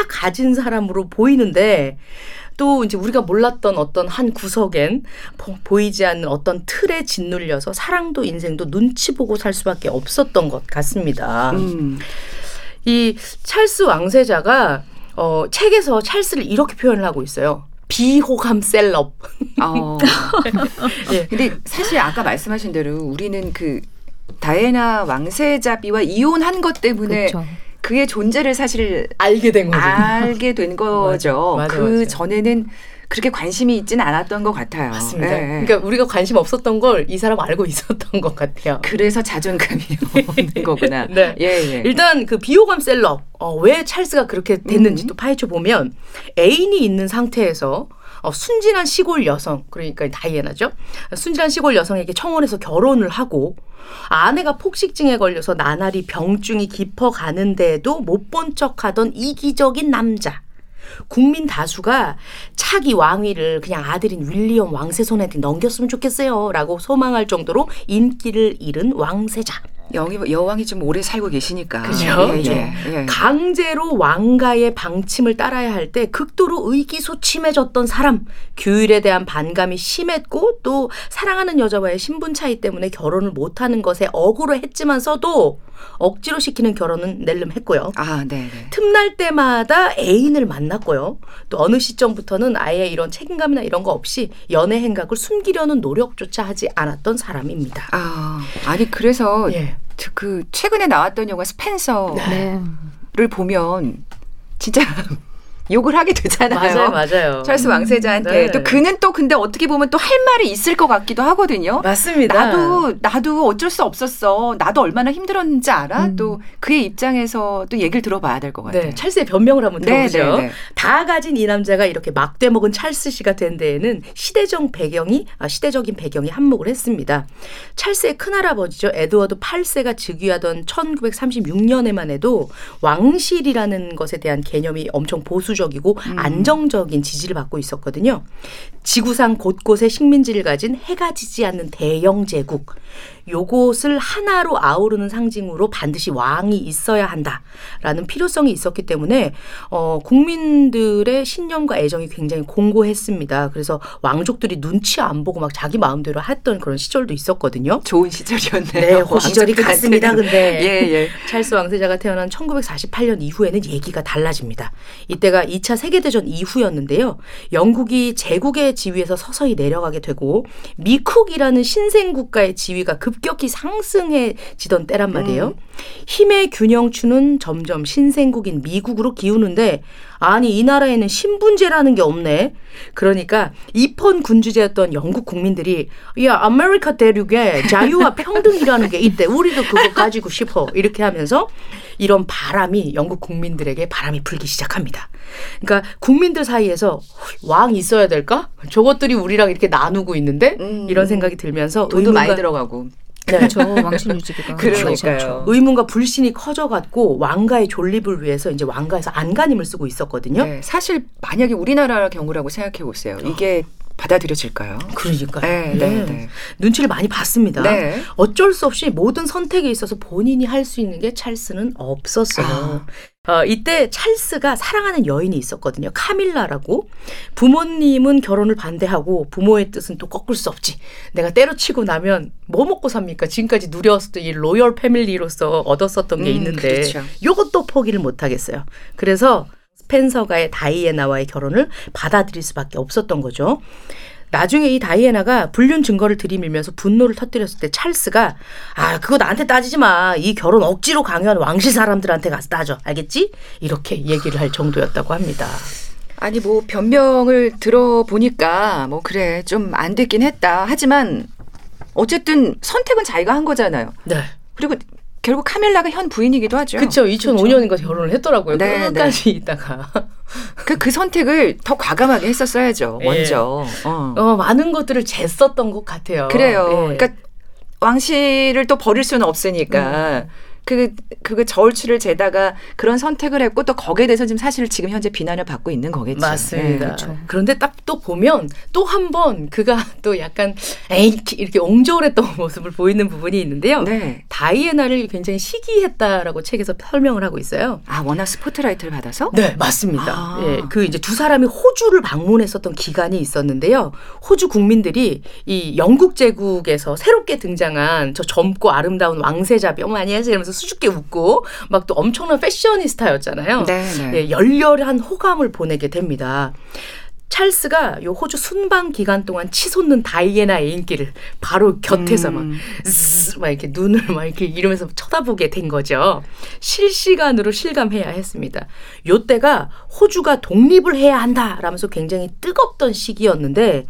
C: 가진 사람으로 보이는데 또 이제 우리가 몰랐던 어떤 한 구석엔 보, 이지 않는 어떤 틀에 짓눌려서 사랑도 인생도 눈치 보고 살 수밖에 없었던 것 같습니다. 음. 이 찰스 왕세자가 어, 책에서 찰스를 이렇게 표현을 하고 있어요. 비호감 셀럽. 어.
A: 예. 근데 사실 아까 말씀하신 대로 우리는 그 다이애나 왕세자비와 이혼한 것 때문에 그쵸. 그의 존재를 사실
C: 알게 된 거죠.
A: 알게 된 거죠. 맞아, 맞아, 그 맞아. 전에는 그렇게 관심이 있지는 않았던 것 같아요.
C: 맞습니다. 네. 그러니까 우리가 관심 없었던 걸 이 사람 알고 있었던 것 같아요.
A: 그래서 자존감이 없는 거구나. 네.
C: 예, 예. 일단 그 비호감 셀럽 어, 왜 찰스가 그렇게 됐는지 음. 또 파헤쳐 보면 애인이 있는 상태에서 어, 순진한 시골 여성 그러니까 다이애나죠. 순진한 시골 여성에게 청혼해서 결혼을 하고 아내가 폭식증에 걸려서 나날이 병증이 깊어가는데도 못 본 척하던 이기적인 남자. 국민 다수가 차기 왕위를 그냥 아들인 윌리엄 왕세 손한테 넘겼으면 좋겠어요. 라고 소망할 정도로 인기를 잃은 왕세자.
A: 영이, 여왕이 좀 오래 살고 계시니까.
C: 그죠. 예, 예, 예. 강제로 왕가의 방침을 따라야 할 때 극도로 의기소침해졌던 사람. 규율에 대한 반감이 심했고 또 사랑하는 여자와의 신분 차이 때문에 결혼을 못 하는 것에 억울해했지만서도 억지로 시키는 결혼은 낼름 했고요. 아, 네. 네. 틈날 때마다 애인을 만났고요. 또 어느 시점부터는 아예 이런 책임감이나 이런 거 없이 연애 행각을 숨기려는 노력조차 하지 않았던 사람입니다.
A: 아, 아니 그래서 예. 그 최근에 나왔던 영화 스펜서를 네. 보면 진짜 욕을 하게 되잖아요.
C: 맞아요, 맞아요.
A: 찰스 왕세자한테 네. 또 그는 또 근데 어떻게 보면 또 할 말이 있을 것 같기도 하거든요.
C: 맞습니다.
A: 나도 나도 어쩔 수 없었어. 나도 얼마나 힘들었는지 알아. 음. 또 그의 입장에서 또 얘기를 들어봐야 될 것 같아요. 네,
C: 찰스의 변명을 한번 네, 들어보죠. 네, 네, 다 가진 이 남자가 이렇게 막대 먹은 찰스 씨가 된 데에는 시대적 배경이 아, 시대적인 배경이 한몫을 했습니다. 찰스의 큰할아버지죠 에드워드 8세가 즉위하던 1936년에만 해도 왕실이라는 것에 대한 개념이 엄청 보수적. 보수적이고 음. 안정적인 지지를 받고 있었거든요. 지구상 곳곳에 식민지를 가진 해가 지지 않는 대영 제국. 요것을 하나로 아우르는 상징으로 반드시 왕이 있어야 한다라는 필요성이 있었기 때문에 어 국민들의 신념과 애정이 굉장히 공고했습니다. 그래서 왕족들이 눈치 안 보고 막 자기 마음대로 했던 그런 시절도 있었거든요.
A: 좋은 시절이었네요.
C: 네, 그 시절이 같습니다. 근데 예, 예. 찰스 왕세자가 태어난 1948년 이후에는 얘기가 달라집니다. 이때가 2차 세계대전 이후였는데요. 영국이 제국의 지위에서 서서히 내려가게 되고 미쿡이라는 신생 국가의 지위가 급 격히 상승해지던 때란 말이에요. 음. 힘의 균형추는 점점 신생국인 미국으로 기우는데 아니 이 나라에는 신분제라는 게 없네. 그러니까 입헌 군주제였던 영국 국민들이 야 아메리카 대륙에 자유와 평등이라는 게 있대. 우리도 그거 가지고 싶어. 이렇게 하면서 이런 바람이 영국 국민들에게 바람이 불기 시작합니다. 그러니까 국민들 사이에서 왕 있어야 될까? 저것들이 우리랑 이렇게 나누고 있는데 음. 이런 생각이 들면서
A: 돈도 의문과, 많이 들어가고
D: 네. 그렇죠. 왕실 유지비가.
C: 그러니까요. 의문과 불신이 커져갖고 왕가의 존립을 위해서 이제 왕가에서 안간힘을 쓰고 있었거든요. 네.
A: 사실 만약에 우리나라 경우라고 생각해 보세요. 이게 받아들여질까요?
C: 그러니까요. 네, 네, 네. 네. 눈치를 많이 봤습니다. 네. 어쩔 수 없이 모든 선택에 있어서 본인이 할 수 있는 게 찰스는 없었어요. 아. 어, 이때 찰스가 사랑하는 여인이 있었거든요. 카밀라라고. 부모님은 결혼을 반대하고 부모의 뜻은 또 꺾을 수 없지. 내가 때려치고 나면 뭐 먹고 삽니까? 지금까지 누렸었던 이 로열 패밀리로서 얻었었던 게 음, 있는데 음, 그렇죠. 요것도 포기를 못 하겠어요. 그래서 스펜서가의 다이애나와의 결혼을 받아들일 수밖에 없었던 거죠. 나중에 이 다이애나가 불륜 증거를 들이밀면서 분노를 터뜨렸을 때 찰스가 아 그거 나한테 따지지 마. 이 결혼 억지로 강요한 왕실 사람들한테 가서 따져. 알겠지? 이렇게 얘기를 할 정도였다고 합니다.
A: 아니 뭐 변명을 들어보니까 뭐 그래 좀 안 됐긴 했다. 하지만 어쨌든 선택은 자기가 한 거잖아요. 네. 그리고 결국 카멜라가 현 부인이기도 하죠.
C: 그렇죠. 2005년인가 결혼을 했더라고요. 네, 끝까지 네. 있다가.
A: 그, 그 선택을 더 과감하게 했었어야죠. 예. 먼저.
C: 어. 어. 많은 것들을 쟀었던 것 같아요.
A: 그래요. 예. 그러니까 왕실을 또 버릴 수는 없으니까. 음. 그 그그 저울추를 재다가 그런 선택을 했고 또 거기에 대해서 지금 사실 지금 현재 비난을 받고 있는 거겠죠.
C: 맞습니다. 네, 그렇죠. 그런데 딱 또 보면 또 한 번 그가 또 약간 에이 이렇게 옹졸했던 모습을 보이는 부분이 있는데요. 네. 다이애나를 굉장히 시기했다라고 책에서 설명을 하고 있어요.
A: 아 워낙 스포트라이트를 받아서?
C: 네 맞습니다. 아. 예, 그 이제 두 사람이 호주를 방문했었던 기간이 있었는데요. 호주 국민들이 이 영국 제국에서 새롭게 등장한 저 젊고 아름다운 왕세자 뿅 많이 이러면서 수줍게 웃고 막 또 엄청난 패셔니스타였잖아요. 네, 네. 예, 열렬한 호감을 보내게 됩니다. 찰스가 요 호주 순방 기간 동안 치솟는 다이애나의 인기를 바로 곁에서 음. 막, zzz, 막 이렇게 눈을 막 이렇게 이러면서 쳐다보게 된 거죠. 실시간으로 실감해야 했습니다. 요 때가 호주가 독립을 해야 한다라면서 굉장히 뜨겁던 시기였는데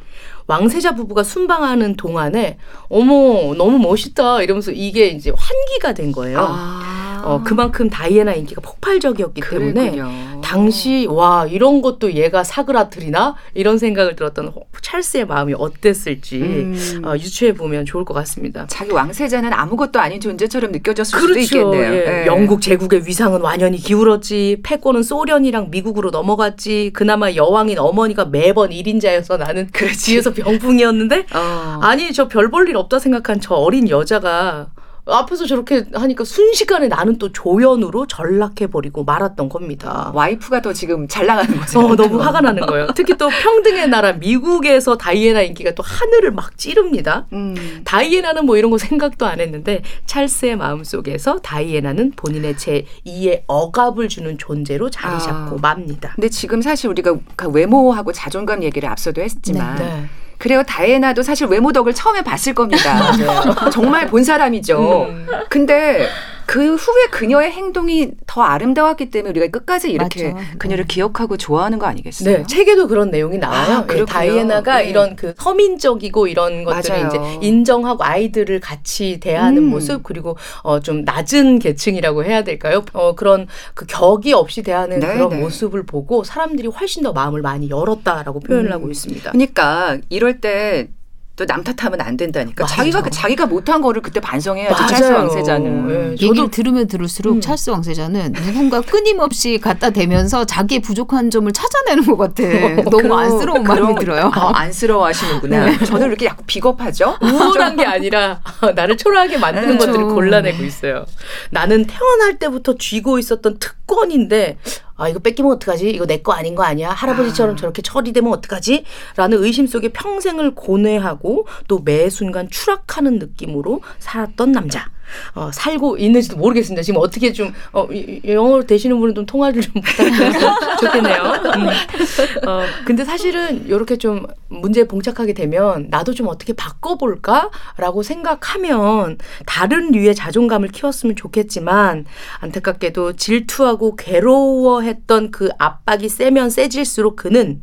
C: 왕세자 부부가 순방하는 동안에 어머 너무 멋있다 이러면서 이게 이제 환기가 된 거예요. 아. 어, 그만큼 다이애나 인기가 폭발적이었기 그랬군요. 때문에 당시 와 이런 것도 얘가 사그라들이나 이런 생각을 들었던 찰스의 마음이 어땠을지 음. 어, 유추해 보면 좋을 것 같습니다.
A: 자기 왕세자는 아무것도 아닌 존재처럼 느껴졌을 그렇죠. 수도 있겠네요. 예.
C: 네. 영국 제국의 위상은 완연히 기울었지. 패권은 소련이랑 미국으로 넘어갔지. 그나마 여왕인 어머니가 매번 1인자여서 나는 그 뒤에서 병풍이었는데 어. 아니 저 별 볼 일 없다 생각한 저 어린 여자가 앞에서 저렇게 하니까 순식간에 나는 또 조연으로 전락해버리고 말았던 겁니다.
A: 와이프가 더 지금 잘 나가는 거죠.
C: 어, 너무 화가 나는 거예요. 특히 또 평등의 나라 미국에서 다이애나 인기가 또 하늘을 막 찌릅니다. 음. 다이애나는 뭐 이런 거 생각도 안 했는데 찰스의 마음속에서 다이애나는 본인의 제2의 억압을 주는 존재로 자리 잡고 아. 맙니다.
A: 근데 지금 사실 우리가 그 외모하고 자존감 얘기를 앞서도 했지만 네. 네. 그래요. 다이애나도 사실 외모 덕을 처음에 봤을 겁니다. 정말 본 사람이죠. 음. 근데 그 후에 그녀의 행동이 더 아름다웠기 때문에 우리가 끝까지 이렇게 맞죠. 그녀를 네. 기억하고 좋아하는 거 아니겠어요?
C: 네, 책에도 그런 내용이 나와요. 아, 네, 다이애나가 네. 이런 그 서민적이고 이런 것들을 맞아요. 이제 인정하고 아이들을 같이 대하는 음. 모습 그리고 어, 좀 낮은 계층이라고 해야 될까요? 어, 그런 그 격이 없이 대하는 네, 그런 네. 모습을 보고 사람들이 훨씬 더 마음을 많이 열었다라고 표현을 음. 하고 있습니다.
A: 그러니까 이럴 때 또 남 탓하면 안 된다니까. 맞아. 자기가 그 자기가 못한 거를 그때 반성해야죠. 맞아요. 찰스 왕세자는. 네.
D: 얘기를 들으면 들을수록 음. 찰스 왕세자는 누군가 끊임없이 갖다 대면서 자기의 부족한 점을 찾아내는 것 같아. 너무 안쓰러운 마음이 들어요.
A: 어, 안쓰러워하시는구나. 네. 저는 이렇게 약간 비겁하죠.
C: 우울한 게 아니라 나를 초라하게 만드는 그렇죠. 것들을 골라내고 있어요. 나는 태어날 때부터 쥐고 있었던 특권인데 아 이거 뺏기면 어떡하지? 이거 내 거 아닌 거 아니야? 할아버지처럼 아. 저렇게 처리되면 어떡하지? 라는 의심 속에 평생을 고뇌하고 또 매 순간 추락하는 느낌으로 살았던 남자. 어, 살고 있는지도 모르겠습니다. 지금 어떻게 좀 어, 영어 되시는 분은 좀 통화를 좀 부탁드리면 좋겠네요. 음. 어, 근데 사실은 이렇게 좀 문제에 봉착하게 되면 나도 좀 어떻게 바꿔볼까라고 생각하면 다른 류의 자존감을 키웠으면 좋겠지만 안타깝게도 질투하고 괴로워했던 그 압박이 세면 세질수록 그는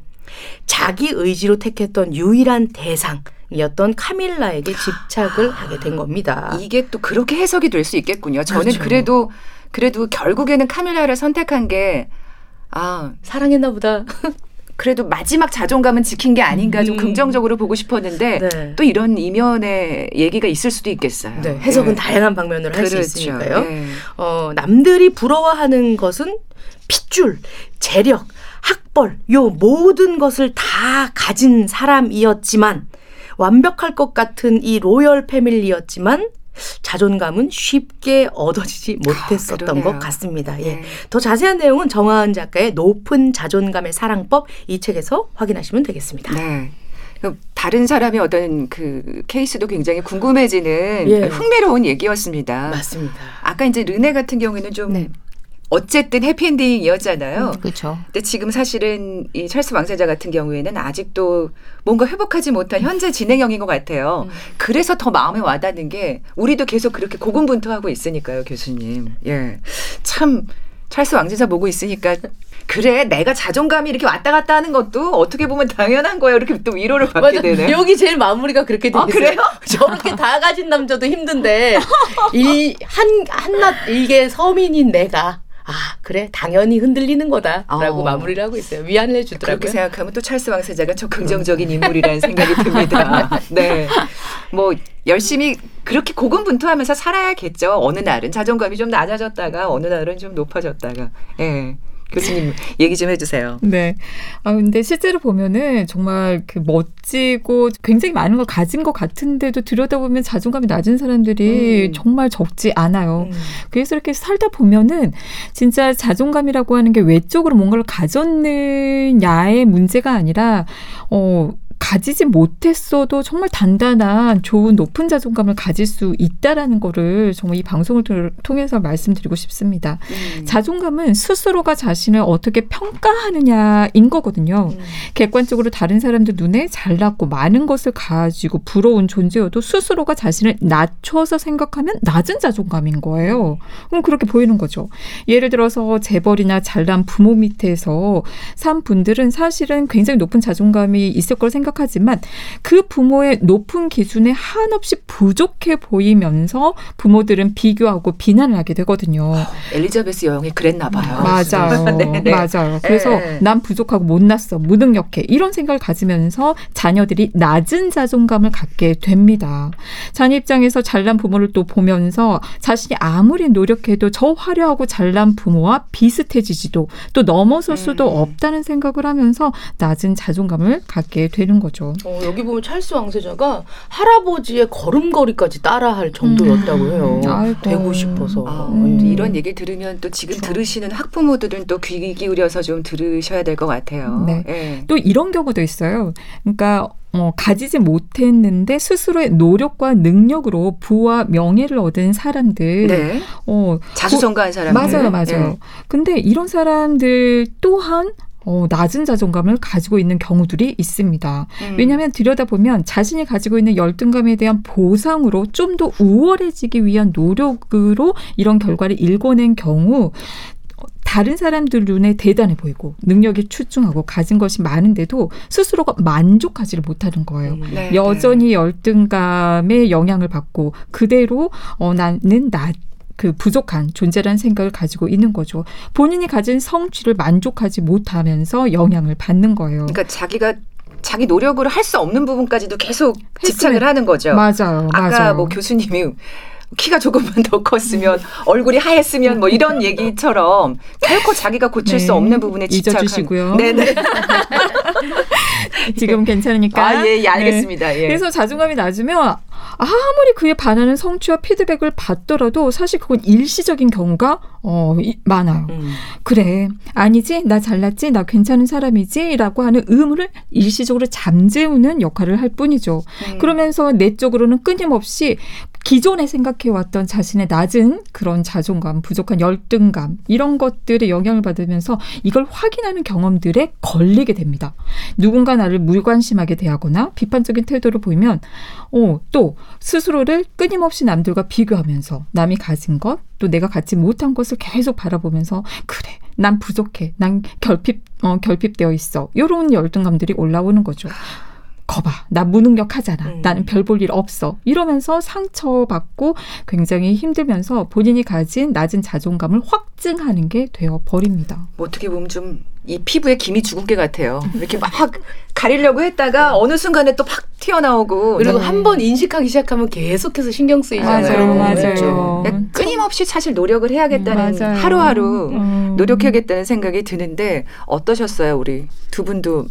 C: 자기 의지로 택했던 유일한 대상 이었던 카밀라에게 집착을 하게 된 겁니다.
A: 이게 또 그렇게 해석이 될 수 있겠군요. 저는 그렇죠. 그래도 그래도 결국에는 카밀라를 선택한 게 아,
C: 사랑했나 보다.
A: 그래도 마지막 자존감은 지킨 게 아닌가 좀 음. 긍정적으로 보고 싶었는데 네. 또 이런 이면의 얘기가 있을 수도 있겠어요.
C: 네. 해석은 네. 다양한 방면으로 할수 그렇죠. 있으니까요. 네. 어, 남들이 부러워하는 것은 핏줄, 재력, 학벌, 요 모든 것을 다 가진 사람이었지만 완벽할 것 같은 이 로열 패밀리였지만 자존감은 쉽게 얻어지지 못했었던 아, 것 같습니다. 예. 네. 더 자세한 내용은 정하은 작가의 높은 자존감의 사랑법 이 책에서 확인하시면 되겠습니다. 네.
A: 다른 사람의 어떤 그 케이스도 굉장히 궁금해지는 예. 흥미로운 얘기였습니다.
C: 맞습니다.
A: 아까 이제 르네 같은 경우에는 좀 네. 어쨌든 해피엔딩이었잖아요.
D: 음, 그렇죠.
A: 근데 지금 사실은 이 찰스 왕세자 같은 경우에는 아직도 뭔가 회복하지 못한 현재 진행형인 것 같아요. 음. 그래서 더 마음에 와닿는 게 우리도 계속 그렇게 고군분투하고 있으니까요, 교수님. 예, 참 찰스 왕세자 보고 있으니까 그래 내가 자존감이 이렇게 왔다 갔다 하는 것도 어떻게 보면 당연한 거예요. 이렇게 또 위로를 받게 맞아. 되네.
C: 여기 제일 마무리가 그렇게 되어요
A: 아, 그래요?
C: 저렇게 다 가진 남자도 힘든데 이 한 한낱 일개 서민인 내가 아 그래 당연히 흔들리는 거다라고 어. 마무리를 하고 있어요. 위안을 해주더라고요.
A: 그렇게 생각하면 또 찰스 왕세자가 저 긍정적인 인물이라는 생각이 듭니다. 네, 뭐 열심히 그렇게 고군분투하면서 살아야겠죠. 어느 날은 자존감이 좀 낮아졌다가 어느 날은 좀 높아졌다가. 예. 네. 교수님 얘기 좀 해주세요.
E: 네. 아 근데 실제로 보면은 정말 그 멋지고 굉장히 많은 걸 가진 것 같은데도 들여다보면 자존감이 낮은 사람들이 음. 정말 적지 않아요. 음. 그래서 이렇게 살다 보면은 진짜 자존감이라고 하는 게 외적으로 뭔가를 가졌느냐의 문제가 아니라 어 가지지 못했어도 정말 단단한 좋은 높은 자존감을 가질 수 있다라는 거를 정말 이 방송을 통해서 말씀드리고 싶습니다. 음. 자존감은 스스로가 자신을 어떻게 평가하느냐인 거거든요. 음. 객관적으로 다른 사람들 눈에 잘났고 많은 것을 가지고 부러운 존재여도 스스로가 자신을 낮춰서 생각하면 낮은 자존감인 거예요. 그럼 그렇게 보이는 거죠. 예를 들어서 재벌이나 잘난 부모 밑에서 산 분들은 사실은 굉장히 높은 자존감이 있을 걸 생각 생각하지만 그 부모의 높은 기준에 한없이 부족해 보이면서 부모들은 비교하고 비난을 하게 되거든요. 어,
A: 엘리자베스 여왕이 그랬나 봐요.
E: 맞아요. 네, 네. 맞아요. 그래서 네. 난 부족하고 못났어. 무능력해. 이런 생각을 가지면서 자녀들이 낮은 자존감을 갖게 됩니다. 자녀 입장에서 잘난 부모를 또 보면서 자신이 아무리 노력해도 저 화려하고 잘난 부모와 비슷해지지도 또 넘어설 수도 음. 없다는 생각을 하면서 낮은 자존감을 갖게 되는 거죠.
C: 어, 여기 보면 찰스 왕세자가 할아버지의 걸음걸이까지 따라할 정도였다고 음. 해요. 음. 되고 싶어서. 아,
A: 음. 이런 얘기 들으면 또 지금 그렇죠. 들으시는 학부모들은 또 귀 기울여서 좀 들으셔야 될 것 같아요.
E: 네. 네. 또 이런 경우도 있어요. 그러니까 어, 가지지 못했는데 스스로의 노력과 능력으로 부와 명예를 얻은 사람들. 네.
A: 어, 자수성가한 사람들.
E: 맞아요, 맞아요. 네. 근데 이런 사람들 또한 어, 낮은 자존감을 가지고 있는 경우들이 있습니다. 음. 왜냐하면 들여다보면 자신이 가지고 있는 열등감에 대한 보상으로 좀 더 우월해지기 위한 노력으로 이런 결과를 일궈낸 경우 다른 사람들 눈에 대단해 보이고 능력이 출중하고 가진 것이 많은데도 스스로가 만족하지를 못하는 거예요. 음, 네, 여전히 네. 열등감의 영향을 받고 그대로 어 나는 나 그 부족한 존재라는 생각을 가지고 있는 거죠. 본인이 가진 성취를 만족하지 못하면서 영향을 받는 거예요.
A: 그러니까 자기가 자기 노력으로 할 수 없는 부분까지도 계속 집착을 하는 거죠.
E: 맞아요.
A: 아까
E: 맞아요.
A: 뭐 교수님이 키가 조금만 더 컸으면 얼굴이 하였으면 뭐 이런 얘기처럼 결코 자기가 고칠 네. 수 없는 부분에 집착하는.
E: 잊어주시고요.
A: 네네.
E: 지금 괜찮으니까.
A: 아, 예, 예 알겠습니다. 네.
E: 예. 그래서 자존감이 낮으면 아무리 그에 반하는 성취와 피드백을 받더라도 사실 그건 일시적인 경우가 어, 많아요. 음. 그래, 아니지, 나 잘났지, 나 괜찮은 사람이지 라고 하는 의무를 일시적으로 잠재우는 역할을 할 뿐이죠. 음. 그러면서 내적으로는 끊임없이 기존에 생각해왔던 자신의 낮은 그런 자존감, 부족한 열등감, 이런 것들에 영향을 받으면서 이걸 확인하는 경험들에 걸리게 됩니다. 누군가 나를 무관심하게 대하거나 비판적인 태도를 보이면, 어, 또 스스로를 끊임없이 남들과 비교하면서 남이 가진 것, 또 내가 갖지 못한 것을 계속 바라보면서, 그래, 난 부족해. 난 결핍, 어, 결핍되어 있어. 이런 열등감들이 올라오는 거죠. 거봐, 나 무능력하잖아. 음. 나는 별 볼 일 없어. 이러면서 상처받고 굉장히 힘들면서 본인이 가진 낮은 자존감을 확증하는 게 되어 버립니다.
A: 뭐 어떻게 보면 좀 이 피부에 김이 죽은 게 같아요. 이렇게 막 가리려고 했다가 어느 순간에 또 팍 튀어나오고
C: 그리고 네. 한번 인식하기 시작하면 계속해서 신경 쓰이잖아요.
E: 맞아요, 맞아요.
A: 네, 끊임없이 사실 노력을 해야겠다는 음, 하루하루 음. 노력해야겠다는 생각이 드는데 어떠셨어요, 우리 두 분도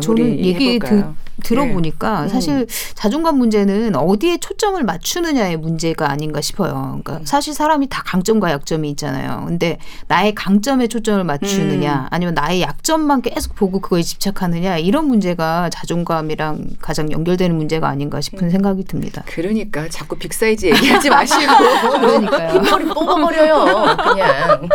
A: 저는 얘기 드,
D: 들어보니까 네. 사실 음. 자존감 문제는 어디에 초점을 맞추느냐의 문제가 아닌가 싶어요. 그러니까 음. 사실 사람이 다 강점과 약점이 있잖아요. 근데 나의 강점에 초점을 맞추느냐 음. 아니면 나의 약점만 계속 보고 그거에 집착하느냐 이런 문제가 자존감이랑 가장 연결되는 문제가 아닌가 싶은 음. 생각이 듭니다.
A: 그러니까 자꾸 big size 얘기하지 마시고
C: 그러니까요. 머리 뽑아버려요. 그냥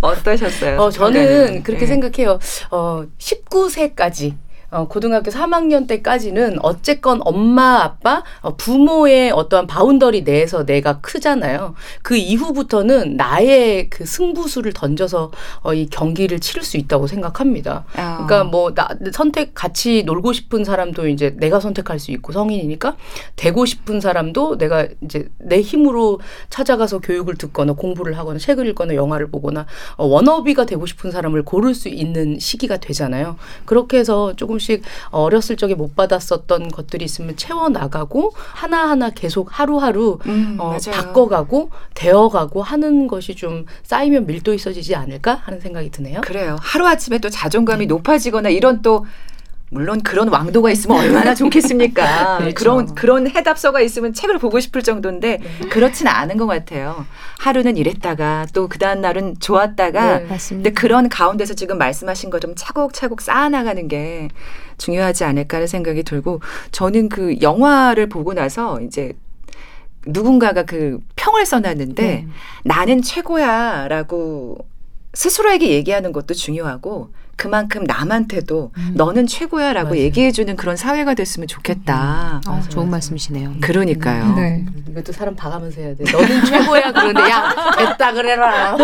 A: 어떠셨어요?
C: 어, 저는 그렇게 네. 생각해요. 어, 19세까지 때까지 어, 고등학교 3학년 때까지는 어쨌건 엄마, 아빠, 어, 부모의 어떠한 boundary 내에서 내가 크잖아요. 그 이후부터는 나의 그 승부수를 던져서 어, 이 경기를 치를 수 있다고 생각합니다. 아. 그러니까 뭐 나 선택 같이 놀고 싶은 사람도 이제 내가 선택할 수 있고 성인이니까 되고 싶은 사람도 내가 이제 내 힘으로 찾아가서 교육을 듣거나 공부를 하거나 책을 읽거나 영화를 보거나 어, 워너비가 되고 싶은 사람을 고를 수 있는 시기가 되잖아요. 그렇게 해서 조금 조금씩 어렸을 적에 못 받았었던 것들이 있으면 채워 나가고 하나 하나 계속 하루하루 음, 어, 바꿔가고 되어가고 하는 것이 좀 쌓이면 밀도 있어지지 않을까 하는 생각이 드네요.
A: 그래요. 하루 아침에 또 자존감이 네. 높아지거나 이런 또 물론 그런 왕도가 있으면 얼마나 좋겠습니까? 그렇죠. 그런 그런 해답서가 있으면 책을 보고 싶을 정도인데 네. 그렇지는 않은 것 같아요. 하루는 이랬다가 또 그 다음 날은 좋았다가 네, 근데 그런 가운데서 지금 말씀하신 것처럼 차곡차곡 쌓아나가는 게 중요하지 않을까 하는 생각이 들고 저는 그 영화를 보고 나서 이제 누군가가 그 평을 써놨는데 네. 나는 최고야라고 스스로에게 얘기하는 것도 중요하고 그만큼 남한테도 음. 너는 최고야라고 맞아요. 얘기해주는 그런 사회가 됐으면 좋겠다.
D: 음. 어, 좋은 말씀이시네요.
A: 그러니까요. 음. 네.
C: 이것도 사람 봐가면서 해야 돼. 너는 최고야 그런데 야 됐다 그래라.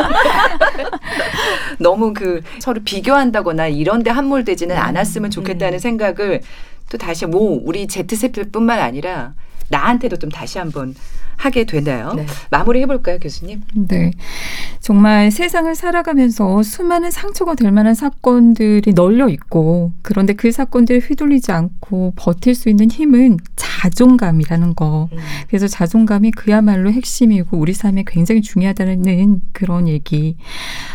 A: 너무 그 서로 비교한다거나 이런데 함몰되지는 음. 않았으면 좋겠다는 음. 생각을 또 다시 뭐 우리 Z세대뿐만 아니라 나한테도 좀 다시 한번 하게 되나요? 네. 마무리 해볼까요, 교수님?
E: 네. 정말 세상을 살아가면서 수많은 상처가 될 만한 사건들이 널려 있고, 그런데 그 사건들을 휘둘리지 않고 버틸 수 있는 힘은 자존감이라는 거. 음. 그래서 자존감이 그야말로 핵심이고 우리 삶에 굉장히 중요하다는 그런 얘기.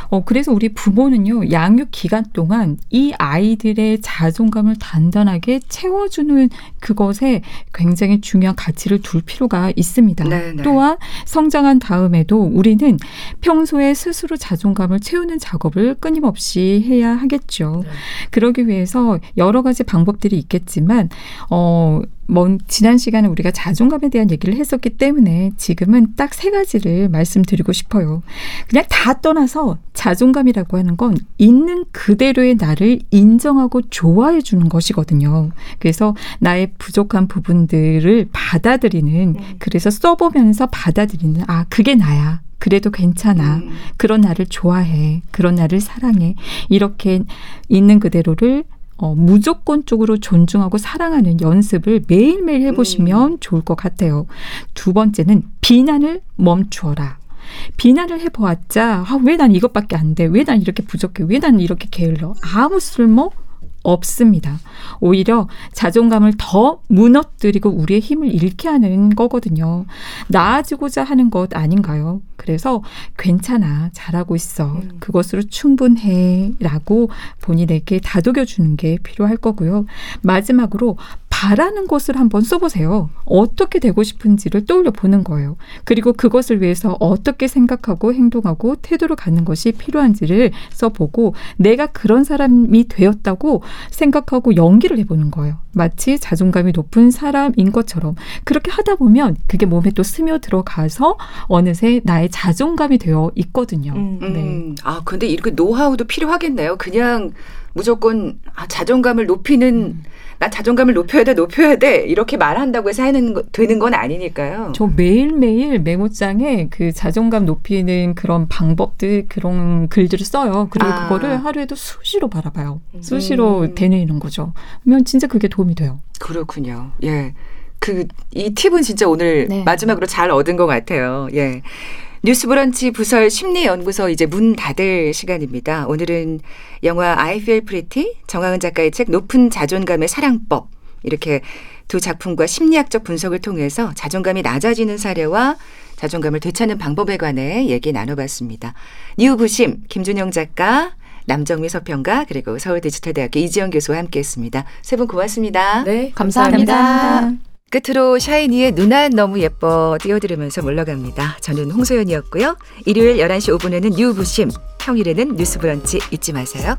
E: 어, 그래서 우리 부모는요, 양육 기간 동안 이 아이들의 자존감을 단단하게 채워주는 그것에 굉장히 중요한 가치를 둘 필요가 있습니다. 네네. 또한 성장한 다음에도 우리는 평소에 스스로 자존감을 채우는 작업을 끊임없이 해야 하겠죠. 네. 그러기 위해서 여러 가지 방법들이 있겠지만 어 먼 지난 시간에 우리가 자존감에 대한 얘기를 했었기 때문에 지금은 딱 세 가지를 말씀드리고 싶어요. 그냥 다 떠나서 자존감이라고 하는 건 있는 그대로의 나를 인정하고 좋아해 주는 것이거든요. 그래서 나의 부족한 부분들을 받아들이는 음. 그래서 써보면서 받아들이는 아 그게 나야. 그래도 괜찮아. 음. 그런 나를 좋아해. 그런 나를 사랑해. 이렇게 있는 그대로를 어, 무조건적으로 존중하고 사랑하는 연습을 매일매일 해보시면 음. 좋을 것 같아요. 두 번째는 비난을 멈추어라. 비난을 해보았자, 아, 왜 난 이것밖에 안 돼? 왜 난 이렇게 부족해? 왜 난 이렇게 게을러? 아무 쓸모 없습니다. 오히려 자존감을 더 무너뜨리고 우리의 힘을 잃게 하는 거거든요. 나아지고자 하는 것 아닌가요? 그래서 괜찮아. 잘하고 있어. 음. 그것으로 충분해. 라고 본인에게 다독여 주는 게 필요할 거고요. 마지막으로 바라는 것을 한번 써보세요. 어떻게 되고 싶은지를 떠올려 보는 거예요. 그리고 그것을 위해서 어떻게 생각하고 행동하고 태도를 갖는 것이 필요한지를 써보고 내가 그런 사람이 되었다고 생각하고 연기를 해보는 거예요. 마치 자존감이 높은 사람인 것처럼 그렇게 하다 보면 그게 몸에 또 스며 들어가서 어느새 나의 자존감이 되어 있거든요. 음. 네.
A: 음. 아 근데 이렇게 노하우도 필요하겠네요. 그냥 무조건 아, 자존감을 높이는 음. 나 자존감을 높여야 돼, 높여야 돼 이렇게 말한다고 해서 하는 거, 되는 건 아니니까요.
E: 저 매일 매일 메모장에 그 자존감 높이는 그런 방법들 그런 글들을 써요. 그리고 아. 그거를 하루에도 수시로 바라봐요. 수시로 음. 되뇌이는 거죠. 그러면 진짜 그게 도움이 돼요.
A: 그렇군요. 예. 그 이 팁은 진짜 오늘 네. 마지막으로 잘 얻은 것 같아요. 예. 뉴스브런치 부설 심리연구소 이제 문 닫을 시간입니다. 오늘은 영화 I Feel Pretty 정하은 작가의 책 높은 자존감의 사랑법 이렇게 두 작품과 심리학적 분석을 통해서 자존감이 낮아지는 사례와 자존감을 되찾는 방법에 관해 얘기 나눠봤습니다. 뉴부심 김준영 작가 남정미 서평가 그리고 서울디지털대학교 이지영 교수와 함께했습니다. 세 분 고맙습니다.
C: 네, 감사합니다. 감사합니다.
A: 끝으로 샤이니의 누나 너무 예뻐 띄워드리면서 물러갑니다. 저는 홍소연이었고요. 일요일 11시 5분에는 뉴부심, 평일에는 뉴스브런치 잊지 마세요.